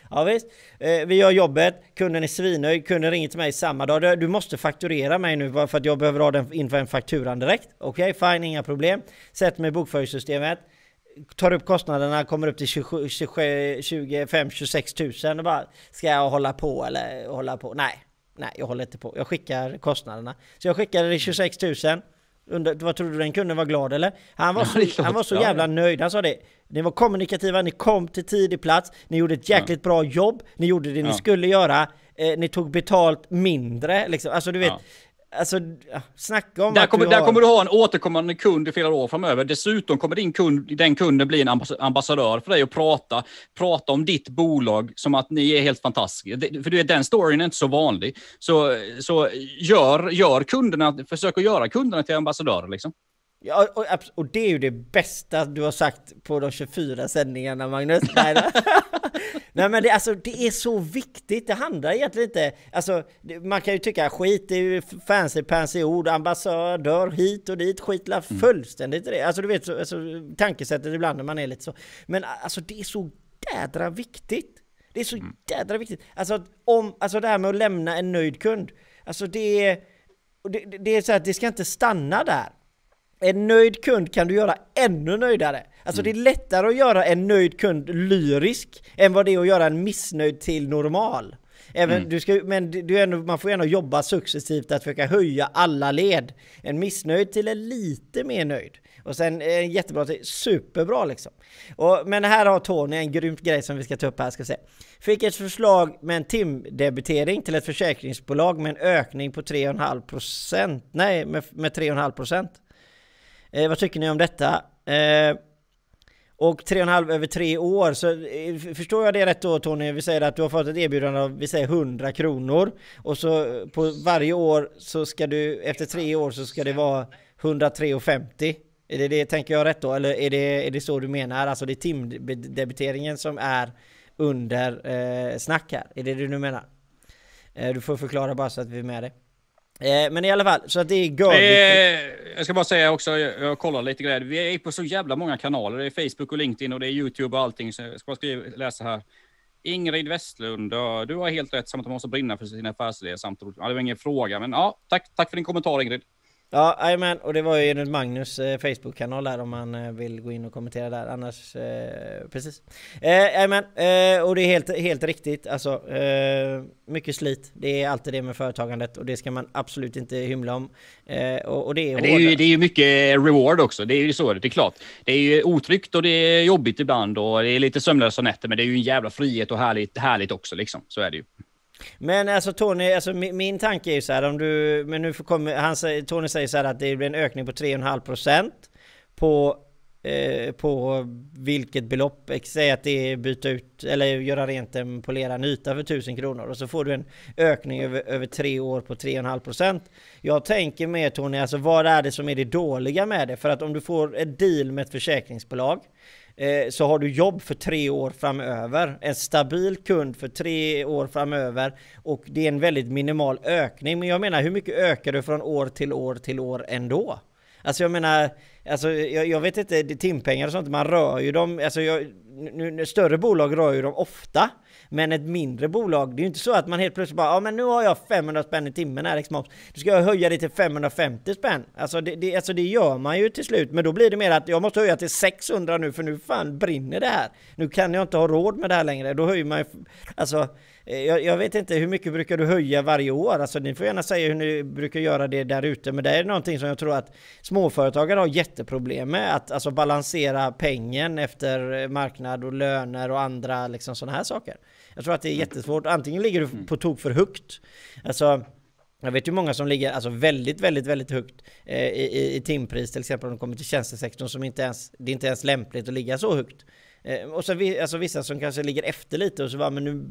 S2: Ja, visst. Eh, vi gör jobbet, kunden är svinnöjd, kunden ringer till mig samma dag. Du måste fakturera mig nu för att jag behöver ha den inför en fakturan direkt. Okej, okay, fine, inga problem. Sätt mig i bokföringssystemet tar upp kostnaderna, kommer upp till 25-26 000 och bara Ska jag hålla på eller hålla på? Nej, nej jag håller inte på. Jag skickar kostnaderna. Så jag skickade det 26 000 Undra, vad tror du den kunden var glad eller? Han var, så, ja, han var så jävla nöjd, han sa det. Ni var kommunikativa, ni kom till tidig plats, ni gjorde ett jäkligt ja. bra jobb, ni gjorde det ja. ni skulle göra, eh, ni tog betalt mindre. Liksom. Alltså du vet, Alltså, snacka om
S1: där, kommer, där har... kommer du ha en återkommande kund i flera år framöver. Dessutom kommer din kund, den kunden bli en ambassadör för dig och prata, prata om ditt bolag som att ni är helt fantastiska. För du vet, den storyn är inte så vanlig. Så, så gör, gör kunderna, försök att göra kunderna till ambassadörer. Liksom.
S2: Ja, och, och, det är ju det bästa du har sagt på de 24 sändningarna Magnus. Nej men det, alltså, det är så viktigt, det handlar egentligen inte... Alltså, man kan ju tycka skit, det är ju fancy pansy ord, ambassadör hit och dit, skitla mm. fullständigt i det. Alltså du vet, så, alltså, tankesättet ibland när man är lite så. Men alltså det är så jädra viktigt. Det är så mm. jädra viktigt. Alltså, om, alltså det här med att lämna en nöjd kund. Alltså det är... Det, det är så att det ska inte stanna där. En nöjd kund kan du göra ännu nöjdare. Alltså mm. det är lättare att göra en nöjd kund lyrisk än vad det är att göra en missnöjd till normal. Även, mm. du ska, men du ändå, man får ändå jobba successivt att försöka höja alla led. En missnöjd till en lite mer nöjd. Och sen en jättebra till superbra liksom. Och, men här har Tony en grymt grej som vi ska ta upp här, ska se. Fick ett förslag med en timdebitering till ett försäkringsbolag med en ökning på 3,5%. Nej, med, med 3,5%. Eh, vad tycker ni om detta? Eh, och 3,5 över tre år, så eh, förstår jag det rätt då Tony? Vi säger att du har fått ett erbjudande av, vi säger 100 kronor. Och så på varje år så ska du, efter tre år så ska det vara 103,50. Är det det, tänker jag rätt då? Eller är det, är det så du menar? Alltså det är timdebiteringen som är under eh, snack här? Är det det du menar? Eh, du får förklara bara så att vi är med dig. Eh, men i alla fall, så att det är
S1: jag ska bara säga också, jag, jag kollar lite grejer. Vi är på så jävla många kanaler. Det är Facebook och LinkedIn och det är YouTube och allting. Så jag ska bara skriva, läsa här. Ingrid Westlund, du har helt rätt. Samt att man måste brinna för sin affärsidé. Samt, ja, det var ingen fråga, men ja, tack, tack för din kommentar Ingrid.
S2: Ja, jajamän, och det var ju enligt Magnus eh, Facebook-kanal där om man eh, vill gå in och kommentera där. Annars, eh, precis. Eh, jajamän, eh, och det är helt, helt riktigt. Alltså, eh, mycket slit. Det är alltid det med företagandet och det ska man absolut inte hymla om. Och, och, det är,
S1: det är, ju, det är ju mycket reward också. Det är ju så, det är klart. Det är ju otryggt och det är jobbigt ibland och det är lite sömnlösa nätter, men det är ju en jävla frihet och härligt, härligt också liksom. Så är det ju.
S2: Men alltså Tony, alltså min, min tanke är ju så här om du, men nu kommer, han säger, Tony säger så här att det blir en ökning på 3,5% på eh, på vilket belopp, säg att det är byta ut eller göra rent en polerad yta för 1000 kronor och så får du en ökning över, över tre år på 3,5%. Jag tänker mer Tony, alltså vad är det som är det dåliga med det? För att om du får ett deal med ett försäkringsbolag Eh, så har du jobb för tre år framöver. En stabil kund för tre år framöver och det är en väldigt minimal ökning. Men jag menar, hur mycket ökar du från år till år till år ändå? Alltså jag menar, alltså jag, jag vet inte, timpengar och sånt, man rör ju dem, alltså jag, nu, större bolag rör ju dem ofta. Men ett mindre bolag, det är ju inte så att man helt plötsligt bara ja men nu har jag 500 spänn i timmen här Xmoms. Nu ska jag höja det till 550 spänn. Alltså det, det, alltså det gör man ju till slut. Men då blir det mer att jag måste höja till 600 nu för nu fan brinner det här. Nu kan jag inte ha råd med det här längre. Då höjer man ju, alltså eh, jag, jag, vet inte, hur mycket brukar du höja varje år? Alltså ni får gärna säga hur ni brukar göra det där ute, men det är någonting som jag tror att småföretagare har jätteproblem med, att alltså balansera pengen efter eh, marknad och löner och andra liksom sådana här saker. Jag tror att det är jättesvårt, antingen ligger du på tok för högt, alltså jag vet ju många som ligger alltså väldigt, väldigt, väldigt högt eh, i, i timpris, till exempel om de kommer till tjänstesektorn som inte ens, det är inte ens lämpligt att ligga så högt. Eh, och så vi, alltså vissa som kanske ligger efter lite och så bara, men nu,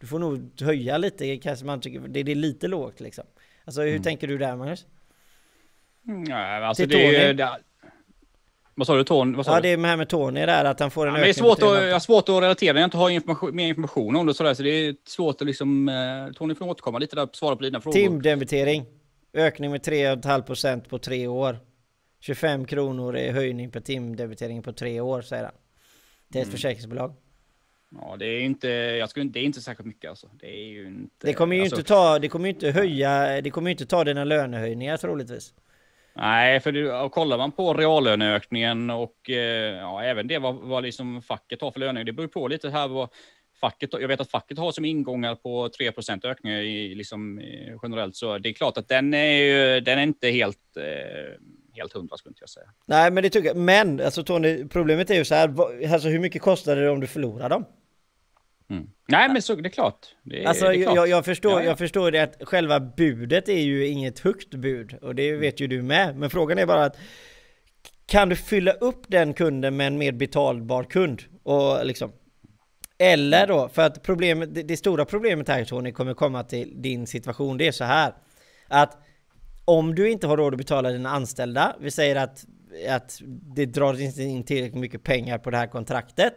S2: du får nog höja lite, kanske man tycker, det, det är lite lågt liksom. Alltså hur mm. tänker du där Magnus?
S1: Ja, alltså Till det, det, Vad sa du? Tony? Vad sa
S2: ja,
S1: du?
S2: det är med här med Tony där, att han får en
S1: Ja,
S2: ökning
S1: det är svårt att,
S2: 3,5.
S1: jag har svårt att relatera när jag inte har information, mer information om det. Sådär, så det är svårt att liksom... Eh, Tony får återkomma lite där och svara på dina frågor.
S2: Timdebitering. Ökning med 3,5% på tre år. 25 kronor är höjning på timdebitering på tre år, säger han. Det är
S1: Mm.
S2: ett försäkringsbolag.
S1: Ja, det är inte, jag skulle, det är inte särskilt mycket alltså. Det är ju inte...
S2: Det kommer ju
S1: alltså,
S2: inte ta, det kommer ju inte höja, det kommer ju inte ta dina lönehöjningar troligtvis.
S1: Nej, för du, kollar man på reallöneökningen och eh, ja, även det vad, vad liksom facket har för löner, Det beror på lite här vad facket, jag vet att facket har som ingångar på 3 ökningar i, liksom, eh, generellt. Så det är klart att den är, ju, den är inte helt, eh, helt hundra skulle inte jag säga.
S2: Nej men det tycker jag, men alltså Tony, problemet är ju så här, alltså hur mycket kostar det om du förlorar dem?
S1: Mm. Nej, men så det är klart. Det, är-
S2: Alltså
S1: det är klart.
S2: jag, jag, förstår,
S1: Ja, ja.
S2: jag förstår det att själva budet är ju inget högt bud och det vet ju du med. Men frågan är bara att kan du fylla upp den kunden med en mer betalbar kund? Och liksom eller då, för att problemet, det, det stora problemet här Tony kommer komma till din situation, det är så här att om du inte har råd att betala dina anställda, vi säger att, att det drar inte in tillräckligt mycket pengar på det här kontraktet,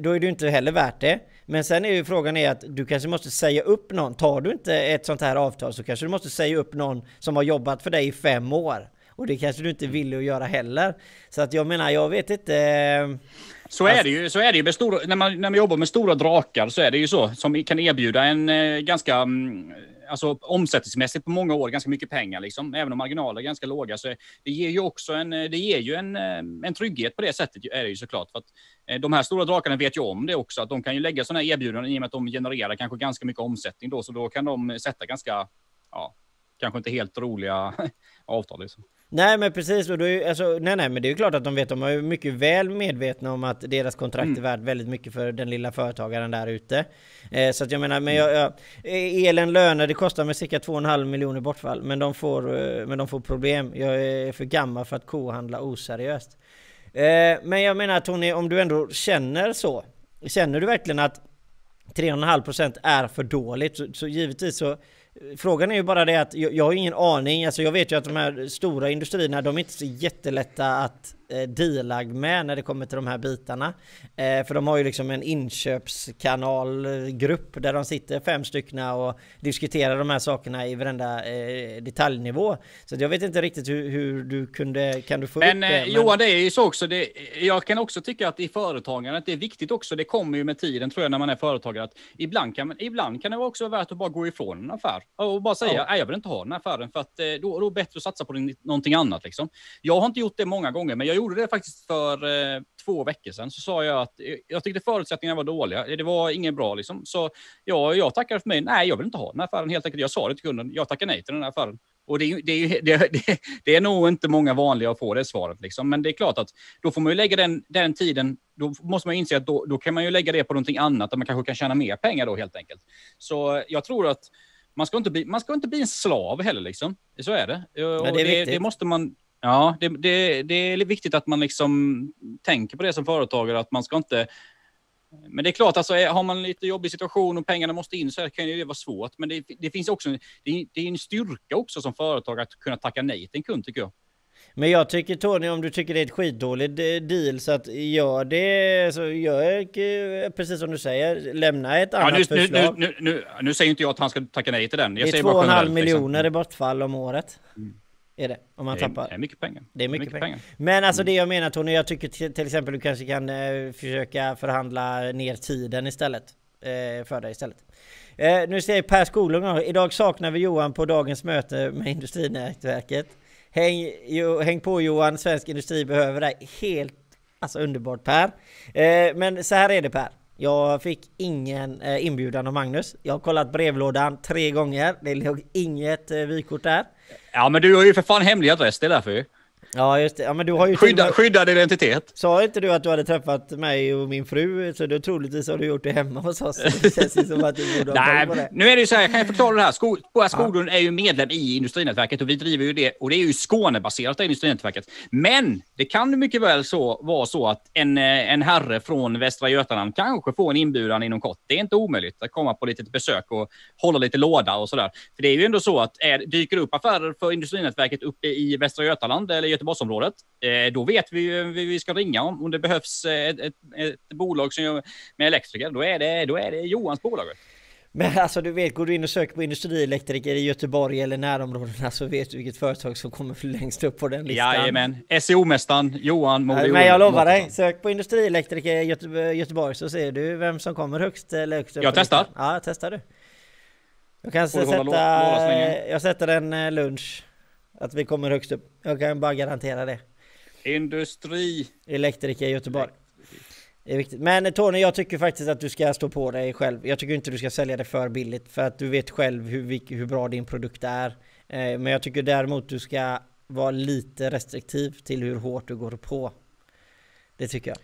S2: då är det ju inte heller värt det. Men sen är ju frågan är att du kanske måste säga upp någon. Tar du inte ett sånt här avtal så kanske du måste säga upp någon som har jobbat för dig i fem år. Och det kanske du inte vill att göra heller. Så att jag menar, jag vet inte. eh,
S1: Så är det ju. Så är det ju stora, när, man, när man jobbar med stora drakar så är det ju så. Som kan erbjuda en eh, ganska, mm, alltså omsättningsmässigt på många år, ganska mycket pengar liksom. Även om marginaler är ganska låga. Så det ger ju också en, det ger ju en, eh, en trygghet på det sättet är det ju såklart. För att eh, de här stora drakarna vet ju om det också. Att de kan ju lägga sådana här erbjudanden i och med att de genererar kanske ganska mycket omsättning då. Så då kan de sätta ganska, ja, kanske inte helt roliga avtal liksom.
S2: Nej men precis, och då är, alltså, nej nej men det är ju klart att de vet, de är mycket väl medvetna om att deras kontrakt är värt väldigt mycket för den lilla företagaren där ute. Eh, så att jag menar, men jag, jag, elen löner, det kostar mig cirka 2,5 miljoner bortfall, men de, får, eh, men de får problem. Jag är för gammal för att kohandla oseriöst. Eh, men jag menar Tony, om du ändå känner så, känner du verkligen att 3,5% är för dåligt så, så givetvis så Frågan är ju bara det att jag, jag har ingen aning, alltså jag vet ju att de här stora industrierna de är inte så jättelätta att eh, deala med när det kommer till de här bitarna. Eh, för de har ju liksom en inköpskanalgrupp där de sitter fem styckna och diskuterar de här sakerna i varenda eh, detaljnivå. Så jag vet inte riktigt hur, hur du kunde, kan du få
S1: Men,
S2: upp det?
S1: eh, Johan, det är ju så också. Det, jag kan också tycka att i företagandet, det är viktigt också, det kommer ju med tiden tror jag när man är företagare, att ibland kan, ibland kan det också vara värt att bara gå ifrån en affär och bara säga,
S2: Ja.
S1: nej jag vill inte ha den här affären för att eh, då, då är det bättre att satsa på någonting annat liksom. Jag har inte gjort det många gånger, men jag gjorde det faktiskt för eh, två veckor sedan. Så sa jag att eh, jag tyckte förutsättningarna var dåliga. Det var inget bra liksom. Så ja, jag tackade för mig. Nej, jag vill inte ha den här affären helt enkelt. Jag sa det till kunden. Jag tackar nej till den här affären. Och det det, det, det, det är nog inte många vanliga att få det svaret. Liksom. Men det är klart att då får man ju lägga den, den tiden, då måste man ju inse att då, då kan man ju lägga det på någonting annat där man kanske kan tjäna mer pengar då helt enkelt. Så jag tror att man ska inte bli, man ska inte bli en slav heller liksom. Så är det. Och
S2: är
S1: det,
S2: viktigt.
S1: det måste man, ja, det, det, det är viktigt att man liksom tänker på det som företagare, att man ska inte men det är klart, alltså, har man en lite jobbig situation och pengarna måste in så här kan det vara svårt. Men det, det finns också, det är, det är en styrka också som företagare att kunna tacka nej till en kund tycker jag.
S2: Men jag tycker Tony, om du tycker det är ett skitdåligt deal så att gör det, så gör precis som du säger, lämna ett annat
S1: nu, nu, nu,
S2: förslag.
S1: nu, nu, nu säger inte jag att han ska tacka nej till den. Jag
S2: det är
S1: säger bara
S2: 2,5
S1: generellt,
S2: miljoner i
S1: liksom.
S2: bortfall om året.
S1: Mm.
S2: Är det, om man
S1: Det är,
S2: tappar.
S1: är mycket pengar.
S2: Det är mycket pengar. Men alltså
S1: Mm.
S2: det jag menar Tony, jag tycker till, till exempel du kanske kan eh, försöka förhandla ner tiden istället. Eh, för dig istället. Eh, nu säger Per Skoglund idag saknar vi Johan på dagens möte med Industrinätverket. Häng, jo, häng på Johan, svensk industri behöver dig. Helt alltså underbart Per. Eh, men så här är det Per. Jag fick ingen eh, inbjudan av Magnus. Jag har kollat brevlådan tre gånger. Det låg inget eh, vykort där.
S1: Ja, men du har ju för fan hemlig adress, det är därför ju.
S2: Ja just det, ja men du har ju
S1: Skydda,
S2: med-
S1: skyddad identitet.
S2: Sa inte du att du hade träffat mig och min fru? Så då troligtvis har du gjort det hemma hos oss. Det känns ju som att du borde ha koll på
S1: Nej,
S2: det.
S1: nu är det ju så här, jag kan ju förklara det här. Sko, Boa Skoglund är ju medlem i Industrinätverket och vi driver ju det och det är ju Skånebaserat, det Industrinätverket. Men det kan mycket väl så, vara så att en, eh, en herre från Västra Götaland kanske får en inbjudan inom kort. Det är inte omöjligt att komma på lite besök och hålla lite låda och sådär. För det är ju ändå så att är, dyker upp affärer för Industrinätverket uppe i Västra Götaland eller Göteborgsområdet, eh, då vet vi ju vi, ska ringa om, om det behövs ett, ett, ett bolag som gör med elektriker. Då är det, då är det Johans bolag.
S2: Men alltså du vet, går du in och söker på industrielektriker i Göteborg eller närområdena så vet du vilket företag som kommer längst upp på den listan.
S1: Jajamän, SEO-mästaren Johan
S2: Mode Men jag lovar dig, sök på industrielektriker i Göte Göteborg så ser du vem som kommer högst eller högst upp
S1: Jag testar.
S2: Listan. Ja, testar du. Jag kan sätta, jag sätter en eh, lunch. Att vi kommer högst upp. Jag kan bara garantera det.
S1: Industri.
S2: Elektriker i Göteborg. Det är viktigt. Men Tony, jag tycker faktiskt att du ska stå på dig själv. Jag tycker inte du ska sälja det för billigt för att du vet själv hur, hur bra din produkt är. Eh, men jag tycker däremot du ska vara lite restriktiv till hur hårt du går på. Det tycker jag.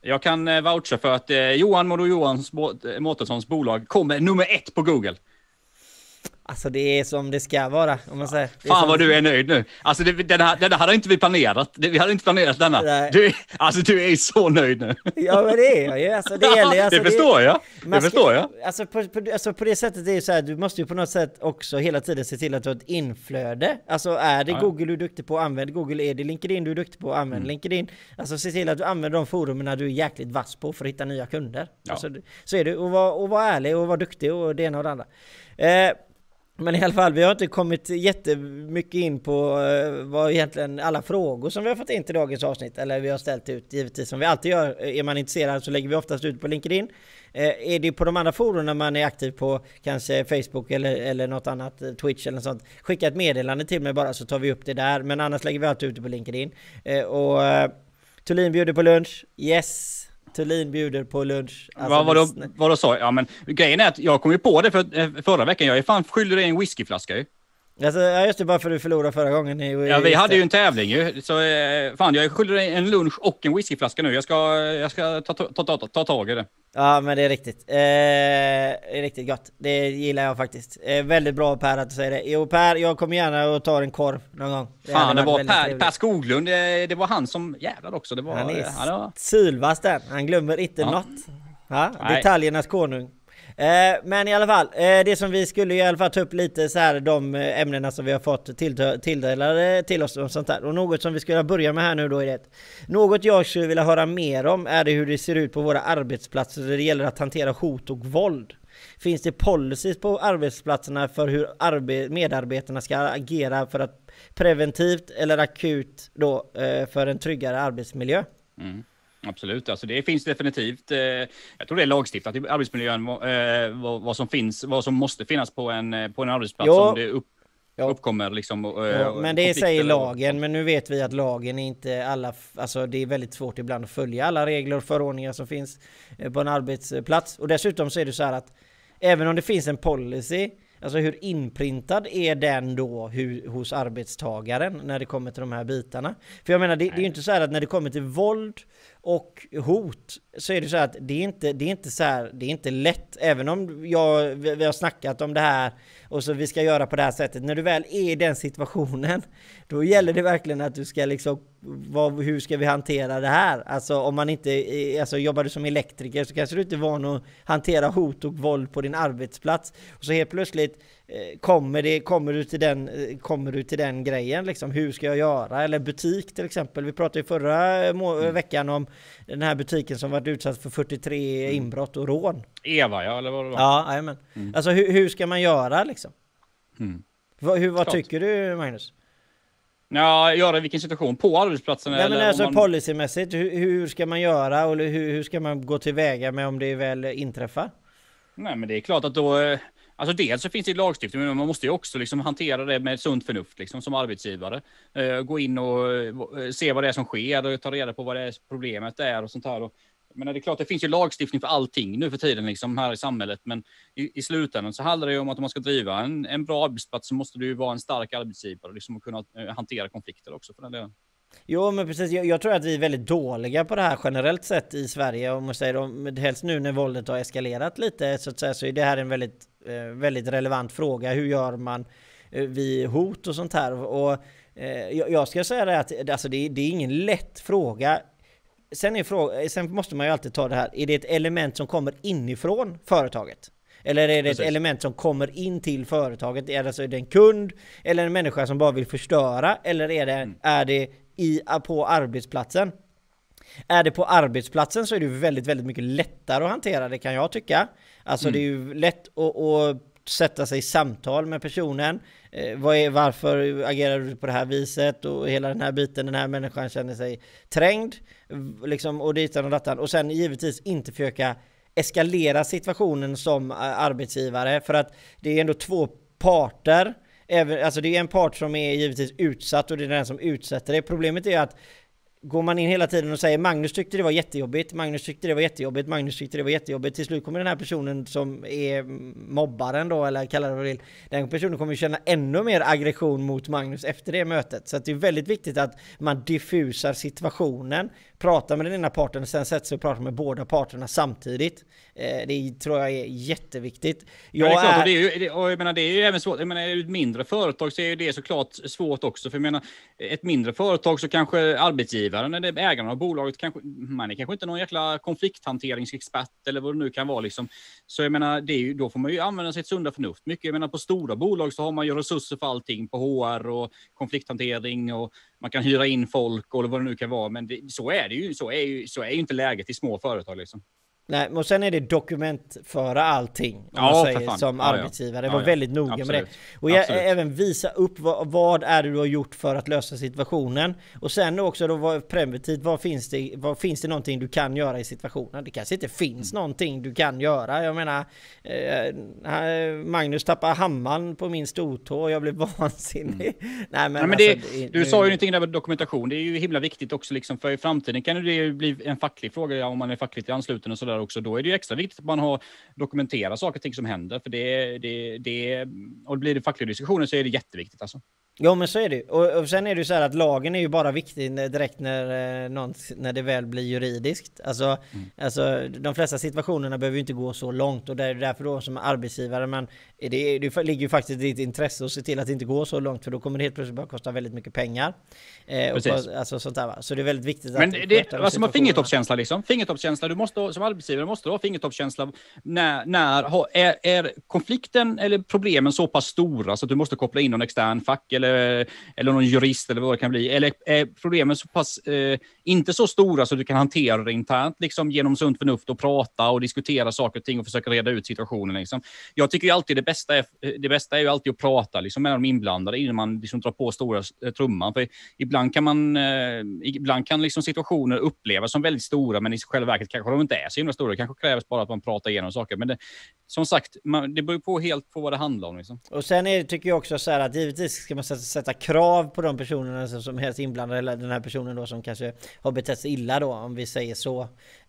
S1: Jag kan eh, voucha för att eh, Johan Modo Johans Mårtenssons bolag kommer nummer ett på Google.
S2: Alltså det är som det ska vara, om man säger.
S1: Fan vad du är nöjd nu. Alltså det, den, här, den hade inte vi planerat. Vi hade inte planerat denna. Du, alltså du är så nöjd nu.
S2: Ja men det är jag ju. Alltså, det, gäller, alltså,
S1: det förstår jag. Det ska, förstår jag.
S2: Alltså på, på, alltså på det sättet är det så här, du måste ju på något sätt också hela tiden se till att du har ett inflöde. Alltså är det ja. Google du är duktig på, använd Google. Är det LinkedIn du är duktig på, använd mm. LinkedIn. Alltså se till att du använder de forumen du är jäkligt vass på för att hitta nya kunder. Ja. Alltså, så är det. Och var, och var ärlig och var duktig och det ena och det andra. Eh, men i alla fall, vi har inte kommit jättemycket in på uh, vad egentligen alla frågor som vi har fått in till dagens avsnitt, eller vi har ställt ut givetvis som vi alltid gör. Eh, är man intresserad så lägger vi oftast ut på LinkedIn. Uh, är det på de andra forumen man är aktiv på, kanske Facebook eller, eller något annat, Twitch eller något sånt, skicka ett meddelande till mig bara så tar vi upp det där. Men annars lägger vi alltid ut det på LinkedIn. Uh, och uh, Thulin bjuder på lunch, yes! Thulin bjuder på lunch.
S1: Alltså, vad, vadå, vadå sa Ja men grejen är att jag kom ju på det för, eh, förra veckan. Jag är fan skyldig dig en whiskyflaska ju.
S2: Alltså, ja just det, bara för att du förlorade förra gången. I,
S1: ja, vi hade ju en tävling ju. Så eh, fan, jag skyldig dig en lunch och en whiskyflaska nu. Jag ska, jag ska ta, ta, ta, ta tag i det.
S2: Ja, men det är riktigt. Eh, det är riktigt gott. Det gillar jag faktiskt. Eh, väldigt bra Per att du säger det. Jo Per, jag kommer gärna och tar en korv någon gång.
S1: Det fan, det var per, per Skoglund. Det, det, var han som jävlar också. Det var,
S2: han är var... sylvass den. Han glömmer inte ja. något. Ja, detaljernas konung. Eh, men i alla fall, eh, det som vi skulle i alla fall ta upp lite så här de eh, ämnena som vi har fått tilldelade till oss och sånt där. Och något som vi skulle börja med här nu då är det. Något jag skulle vilja höra mer om är det hur det ser ut på våra arbetsplatser när det gäller att hantera hot och våld. Finns det policies på arbetsplatserna för hur medarbetarna ska agera för att preventivt eller akut då för en tryggare arbetsmiljö? Mm.
S1: Absolut, alltså det finns definitivt. Eh, jag tror det är lagstiftat i arbetsmiljön eh, vad, vad, som finns, vad som måste finnas på en, eh, på en arbetsplats jo. om det upp, jo. uppkommer liksom.
S2: Jo, men det säger lagen, men nu vet vi att lagen är inte alla, alltså det är väldigt svårt ibland att följa alla regler och förordningar som finns på en arbetsplats. Och dessutom så är det så här att även om det finns en policy Alltså hur inprintad är den då hur, hos arbetstagaren när det kommer till de här bitarna? För jag menar, det, det är ju inte så här att när det kommer till våld och hot så är det så att det är inte, det är inte så här, det är inte lätt, även om jag, vi har snackat om det här och så vi ska göra på det här sättet. När du väl är i den situationen, då gäller det verkligen att du ska liksom, vad, hur ska vi hantera det här? Alltså om man inte, eh, alltså jobbar du som elektriker så kanske du inte är van att hantera hot och våld på din arbetsplats. Och så helt plötsligt kommer, det, kommer, du till den, eh, kommer du till den grejen liksom? Hur ska jag göra? Eller butik till exempel. Vi pratade ju förra mm. veckan om den här butiken som varit utsatt för 43 mm. inbrott och rån.
S1: Eva ja, eller vad det var?
S2: Ja, jajamän. Mm. Alltså hur, hur, ska man göra liksom? Mm. Va, hur, vad tycker du Magnus?
S1: Ja, göra i vilken situation? På arbetsplatsen?
S2: Nej, eller men alltså man... policymässigt, hur, hur, ska man göra och hur, hur ska man gå tillväga med om det väl inträffar?
S1: Nej, men det är klart att då eh, Alltså dels så finns det lagstiftning, men man måste ju också liksom hantera det med sunt förnuft liksom, som arbetsgivare. Uh, gå in och uh, se vad det är som sker och ta reda på vad det är problemet är och sånt här. Och, men det är klart, det finns ju lagstiftning för allting nu för tiden liksom, här i samhället, men i, i slutändan så handlar det ju om att om man ska driva en, en bra arbetsplats så måste du ju vara en stark arbetsgivare liksom, och kunna uh, hantera konflikter också för den delen.
S2: Jo men precis, jag, jag, tror att vi är väldigt dåliga på det här generellt sett i Sverige. Om man säger om, helst nu när våldet har eskalerat lite så att säga så är det här en väldigt, väldigt relevant fråga. Hur gör man eh, vid hot och sånt här? Och eh, jag ska säga det att alltså det, det är ingen lätt fråga. Sen, är fråga, sen måste man ju alltid ta det här, är det ett element som kommer inifrån företaget? Eller är det Precis. ett element som kommer in till företaget? Är det, alltså, är det en kund? Eller en människa som bara vill förstöra? Eller är det, mm. är det i, på arbetsplatsen? Är det på arbetsplatsen så är det väldigt, väldigt mycket lättare att hantera det kan jag tycka. Alltså mm. det är ju lätt att, att sätta sig i samtal med personen. Eh, vad är, varför agerar du på det här viset? Och hela den här biten, den här människan känner sig trängd. Liksom, och ditan och dattan. Och sen givetvis inte försöka eskalera situationen som eh, arbetsgivare. För att det är ändå två parter. Även, alltså det är en part som är givetvis utsatt och det är den som utsätter det. Problemet är att går man in hela tiden och säger Magnus tyckte det var jättejobbigt, Magnus tyckte det var jättejobbigt, Magnus tyckte det var jättejobbigt. Till slut kommer den här personen som är mobbaren då, eller kallar det vad du vill, den personen kommer känna ännu mer aggression mot Magnus efter det mötet. Så det är väldigt viktigt att man diffusar situationen, pratar med den ena parten och sen sätter sig och pratar med båda parterna samtidigt. Eh, det tror jag är jätteviktigt.
S1: Jag ja, det är klart, är... och, det är ju, och jag menar, det är ju även svårt. Jag menar, är ett mindre företag så är ju det såklart svårt också. För jag menar, ett mindre företag så kanske arbetsgivaren eller ägaren av bolaget kanske, man är kanske inte någon jäkla konflikthanteringsexpert eller vad det nu kan vara liksom. Så jag menar, det är ju, då får man ju använda sitt sunda förnuft mycket. Jag menar, på stora bolag så har man ju resurser för allting på HR och konflikthantering och man kan hyra in folk och vad det nu kan vara. Men det, så är det ju. Så är ju, så är ju inte läget i små företag liksom.
S2: Nej, och sen är det dokumentföra allting. Om ja, man säger, som ja, arbetsgivare. Ja. Var väldigt noga Absolut. med det. Och jag, även visa upp vad, vad, är det du har gjort för att lösa situationen. Och sen också då vad, preventivt, vad finns, det, vad finns det någonting du kan göra i situationen? Det kanske inte finns mm. någonting du kan göra. Jag menar, eh, Magnus tappar hammaren på min stortå och jag blev vansinnig.
S1: Mm. Nej, men, Nej, men alltså, det, du nu... sa ju någonting där med dokumentation. Det är ju himla viktigt också liksom, för i framtiden kan det ju bli en facklig fråga om man är fackligt ansluten och sådär där också, då är det ju extra viktigt att man har dokumenterat saker och ting som händer. För det, det, det, och blir det fackliga diskussioner så är det jätteviktigt alltså.
S2: Jo men så är det och, och sen är det ju så här att lagen är ju bara viktig direkt när, eh, någon, när det väl blir juridiskt. Alltså, mm. alltså de flesta situationerna behöver ju inte gå så långt och det är därför då som arbetsgivare men det, det ligger ju faktiskt i ditt intresse att se till att det inte går så långt för då kommer det helt plötsligt bara kosta väldigt mycket pengar. Eh, och, alltså, sånt där, va? Så det är väldigt viktigt
S1: men att... det, alltså man fingertoppskänsla liksom. Fingertoppskänsla, du måste som arbetsgivare måste du ha fingertoppskänsla när, när är, är konflikten eller problemen så pass stora så att du måste koppla in någon extern fack eller eller, eller någon jurist eller vad det kan bli? Eller eh, är problemen så pass, eh, inte så stora så du kan hantera det internt liksom, genom sunt förnuft och prata och diskutera saker och ting och försöka reda ut situationen? Liksom. Jag tycker ju alltid det bästa är, eh, det bästa är ju alltid att prata liksom, med de inblandade innan man liksom, drar på stora eh, trumman. För ibland kan, man, eh, ibland kan liksom, situationer upplevas som väldigt stora, men i själva verket kanske de inte är så himla stora. Det kanske krävs bara att man pratar igenom saker. Men det, som sagt, man, det beror på helt på vad det handlar om. Liksom.
S2: Och sen är, tycker jag också så här att givetvis ska man sätta sätta krav på de personerna som, som helst inblandade, eller den här personen då som kanske har betett sig illa då, om vi säger så.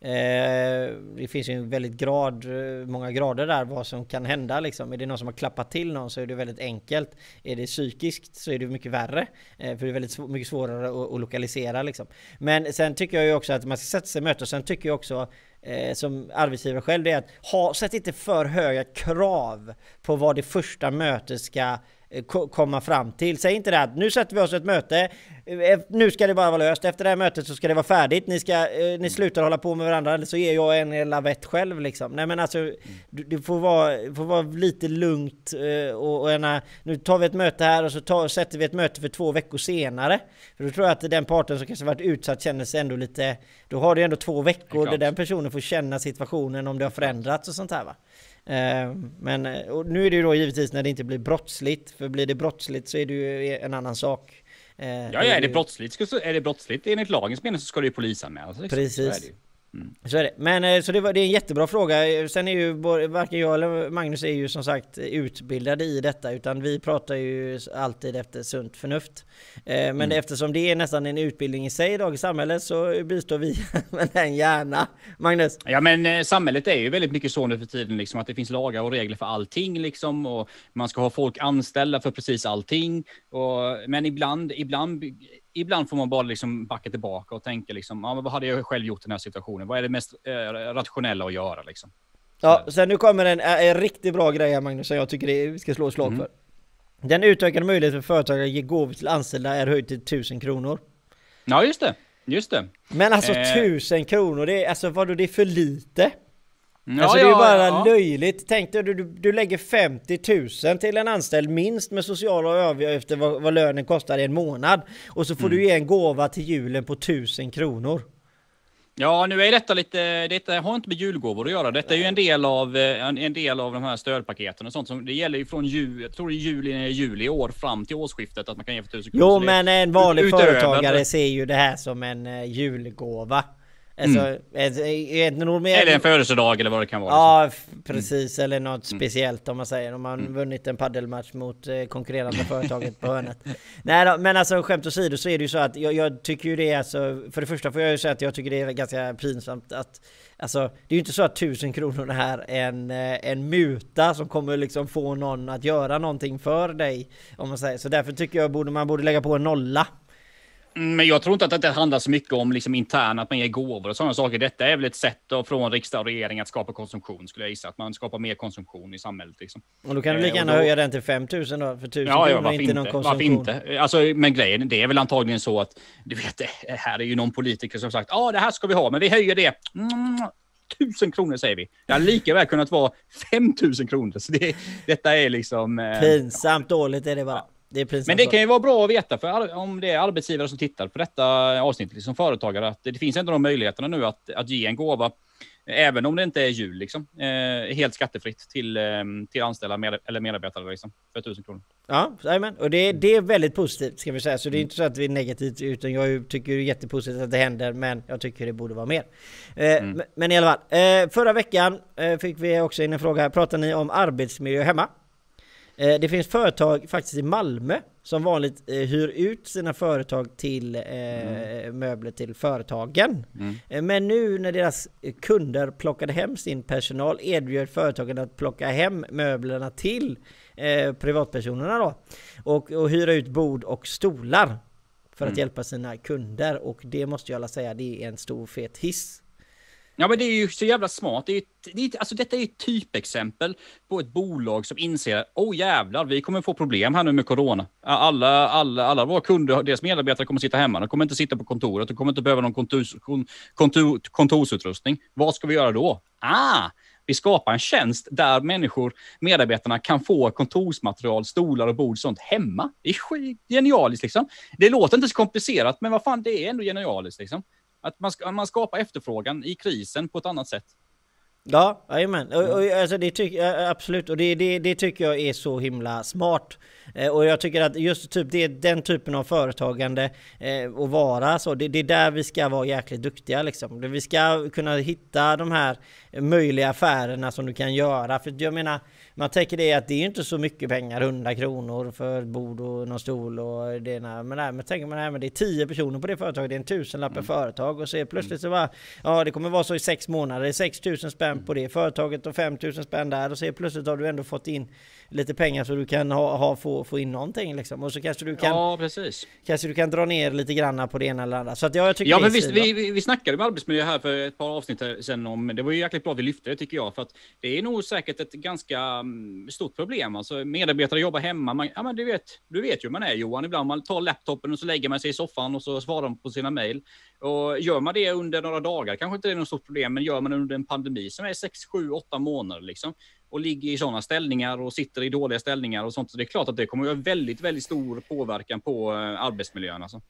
S2: Eh, det finns ju en väldigt grad, eh, många grader där vad som kan hända liksom. Är det någon som har klappat till någon så är det väldigt enkelt. Är det psykiskt så är det mycket värre. Eh, för det är väldigt sv mycket svårare att, att lokalisera liksom. Men sen tycker jag ju också att man ska sätta sig i möte och sen tycker jag också eh, som arbetsgivare själv det är att ha, sätt inte för höga krav på vad det första mötet ska Eh, komma fram till. Säg inte det att nu sätter vi oss ett möte, eh, nu ska det bara vara löst, efter det här mötet så ska det vara färdigt, ni, ska, eh, ni slutar hålla på med varandra eller så ger jag en lavett själv liksom. Nej men alltså, du får, vara, får vara lite lugnt och, och ena, nu tar vi ett möte här och så tar, sätter vi ett möte för två veckor senare. För då tror jag att den parten som kanske varit utsatt känner sig ändå lite, då har du ändå två veckor där den personen får känna situationen om det har förändrats och sånt här va. Eh, men eh, nu är det ju då givetvis när det inte blir brottsligt, för blir det brottsligt så är det ju en annan sak.
S1: Eh, ja, ja är det brottsligt, är det brottsligt enligt lagens mening så ska det ju polisanmälas.
S2: Liksom. Precis. Mm. Så är det. Men eh, så det, var, det är en jättebra fråga. Sen är ju varken jag eller Magnus är ju som sagt utbildade i detta utan vi pratar ju alltid efter sunt förnuft. Eh, men mm. eftersom det är nästan en utbildning i sig idag i samhället så bistår vi med den gärna. Magnus?
S1: Ja men eh, samhället är ju väldigt mycket så nu för tiden liksom att det finns lagar och regler för allting liksom och man ska ha folk anställda för precis allting. Och, men ibland, ibland ibland får man bara liksom backa tillbaka och tänka liksom, ja, vad hade jag själv gjort i den här situationen? Vad är det mest eh, rationella att göra liksom?
S2: Ja, sen nu kommer en, en riktigt bra grej här Magnus, som jag tycker det, vi ska slå ett slag mm. för. Den utökade möjligheten för företagare att ge gåvor till anställda är höjd till 1000 kronor.
S1: Ja, just det. Just det.
S2: Men alltså eh. 1000 kronor, det är alltså vadå, det är för lite? Ja, alltså det är ju bara ja. löjligt. Tänk dig, du, du, du lägger 50 000 till en anställd minst med sociala avgifter vad, vad lönen kostar i en månad. Och så får mm. du ge en gåva till julen på 1000 kronor.
S1: Ja, nu är detta lite, detta har inte med julgåvor att göra. Detta är ju en del av, eh, en, del av de här stödpaketen och sånt som det gäller ju från jul, jag tror det är juli, juli i år fram till årsskiftet att man kan ge för 1000
S2: kronor. Jo, men en vanlig utöver, företagare ser ju det här som en uh, julgåva. Alltså, mm. ett, ett,
S1: ett, eller en födelsedag eller vad det kan vara.
S2: Ja, liksom. precis. Eller något mm. speciellt om man säger. Om man mm. vunnit en paddelmatch mot eh, konkurrerande företaget på hörnet. Nej då, men alltså skämt åsido så är det ju så att jag, jag, tycker ju det är alltså... För det första får jag ju säga att jag tycker det är ganska pinsamt att... Alltså, det är ju inte så att tusen kronor är en, eh, en muta som kommer liksom få någon att göra någonting för dig. Om man säger. Så därför tycker jag borde man borde lägga på en nolla.
S1: Men jag tror inte att det handlar så mycket om liksom internt, att man ger gåvor och sådana saker. Detta är väl ett sätt då, från riksdag och regering att skapa konsumtion, skulle jag gissa. Att man skapar mer konsumtion i samhället. Liksom.
S2: Och då kan du lika eh, gärna då... höja den till 5000 då, för 1000 ja, ja, varför inte, någon konsumtion. Varför inte?
S1: Alltså, men grejen, det är väl antagligen så att, du vet, det här är ju någon politiker som sagt, ja, ah, det här ska vi ha, men vi höjer det. Mm, tusen kronor säger vi. Det hade lika väl kunnat vara 5000 kronor. Så det, detta är liksom...
S2: Eh, Pinsamt dåligt är det bara.
S1: Det Men det kan ju vara bra att veta för om det är arbetsgivare som tittar på detta avsnitt, liksom företagare, att det finns ändå de möjligheterna nu att, att ge en gåva, även om det inte är jul, liksom, eh, helt skattefritt till, eh, till anställda med, eller medarbetare liksom, för 1000 kronor.
S2: Ja, amen. och det, det är väldigt positivt ska vi säga, så det är inte så att vi är negativt, utan jag tycker det är jättepositivt att det händer, men jag tycker det borde vara mer. Eh, mm. Men i alla fall, eh, förra veckan eh, fick vi också in en fråga, pratar ni om arbetsmiljö hemma? Eh, det finns företag faktiskt i Malmö som vanligt eh, hyr ut sina företag till eh, mm. möbler till företagen. Mm. Men nu när deras kunder plockade hem sin personal erbjöd företagen att plocka hem möblerna till privatpersonerna då. Och, och hyra ut bord och stolar för att mm. hjälpa sina kunder. Och det måste jag alla säga, det är en stor fet hiss.
S1: Ja, men det är ju så jävla smart. Det är, det är, alltså detta är ett typexempel på ett bolag som inser att oh jävlar, vi kommer få problem här nu med corona. Alla, alla, alla våra kunder, deras medarbetare kommer sitta hemma. De kommer inte sitta på kontoret. De kommer inte behöva någon kontors, kontor, kontorsutrustning. Vad ska vi göra då? Ah, vi skapar en tjänst där människor, medarbetarna, kan få kontorsmaterial, stolar och bord sånt hemma. Det är genialiskt liksom. Det låter inte så komplicerat, men vad fan, det är ändå genialiskt liksom. Att man, ska, man skapar efterfrågan i krisen på ett annat sätt.
S2: Ja, jajamän. Och, och, alltså det tyck, absolut, och det, det, det tycker jag är så himla smart. Eh, och jag tycker att just typ det, den typen av företagande eh, och vara så, det, det är där vi ska vara jäkligt duktiga liksom. Vi ska kunna hitta de här möjliga affärerna som du kan göra. För jag menar, man tänker det att det är inte så mycket pengar, 100 kronor för ett bord och någon stol och det ena. Men, nej, men tänker man nej, men det är 10 personer på det företaget, det är en tusenlapp per mm. företag och så plötsligt så bara, ja det kommer vara så i sex månader, det är 6000 spänn på det företaget och 5000 spänn där och så plötsligt har du ändå fått in lite pengar så du kan ha, ha få, få in någonting liksom. Och så kanske du kan...
S1: Ja, precis.
S2: Kanske du kan dra ner lite granna på det ena eller andra. Så att ja, jag tycker
S1: Ja, men visst, vi, vi, vi snackade med arbetsmiljö här för ett par avsnitt sen om, det var ju jäkligt bra att vi lyfte det tycker jag, för att det är nog säkert ett ganska mm, Ehm, stort problem. Alltså medarbetare jobbar hemma, man, ja men du vet, du vet ju hur man är Johan, ibland man tar laptopen och så lägger man sig i soffan och så svarar man på sina mejl. Och gör man det under några dagar kanske inte det är något stort problem, men gör man det under en pandemi som är 6, 7, 8 månader liksom, och ligger i sådana ställningar och sitter i dåliga ställningar och sånt. Så det är klart att det kommer att ha väldigt, väldigt stor påverkan på eh, arbetsmiljön. Alltså.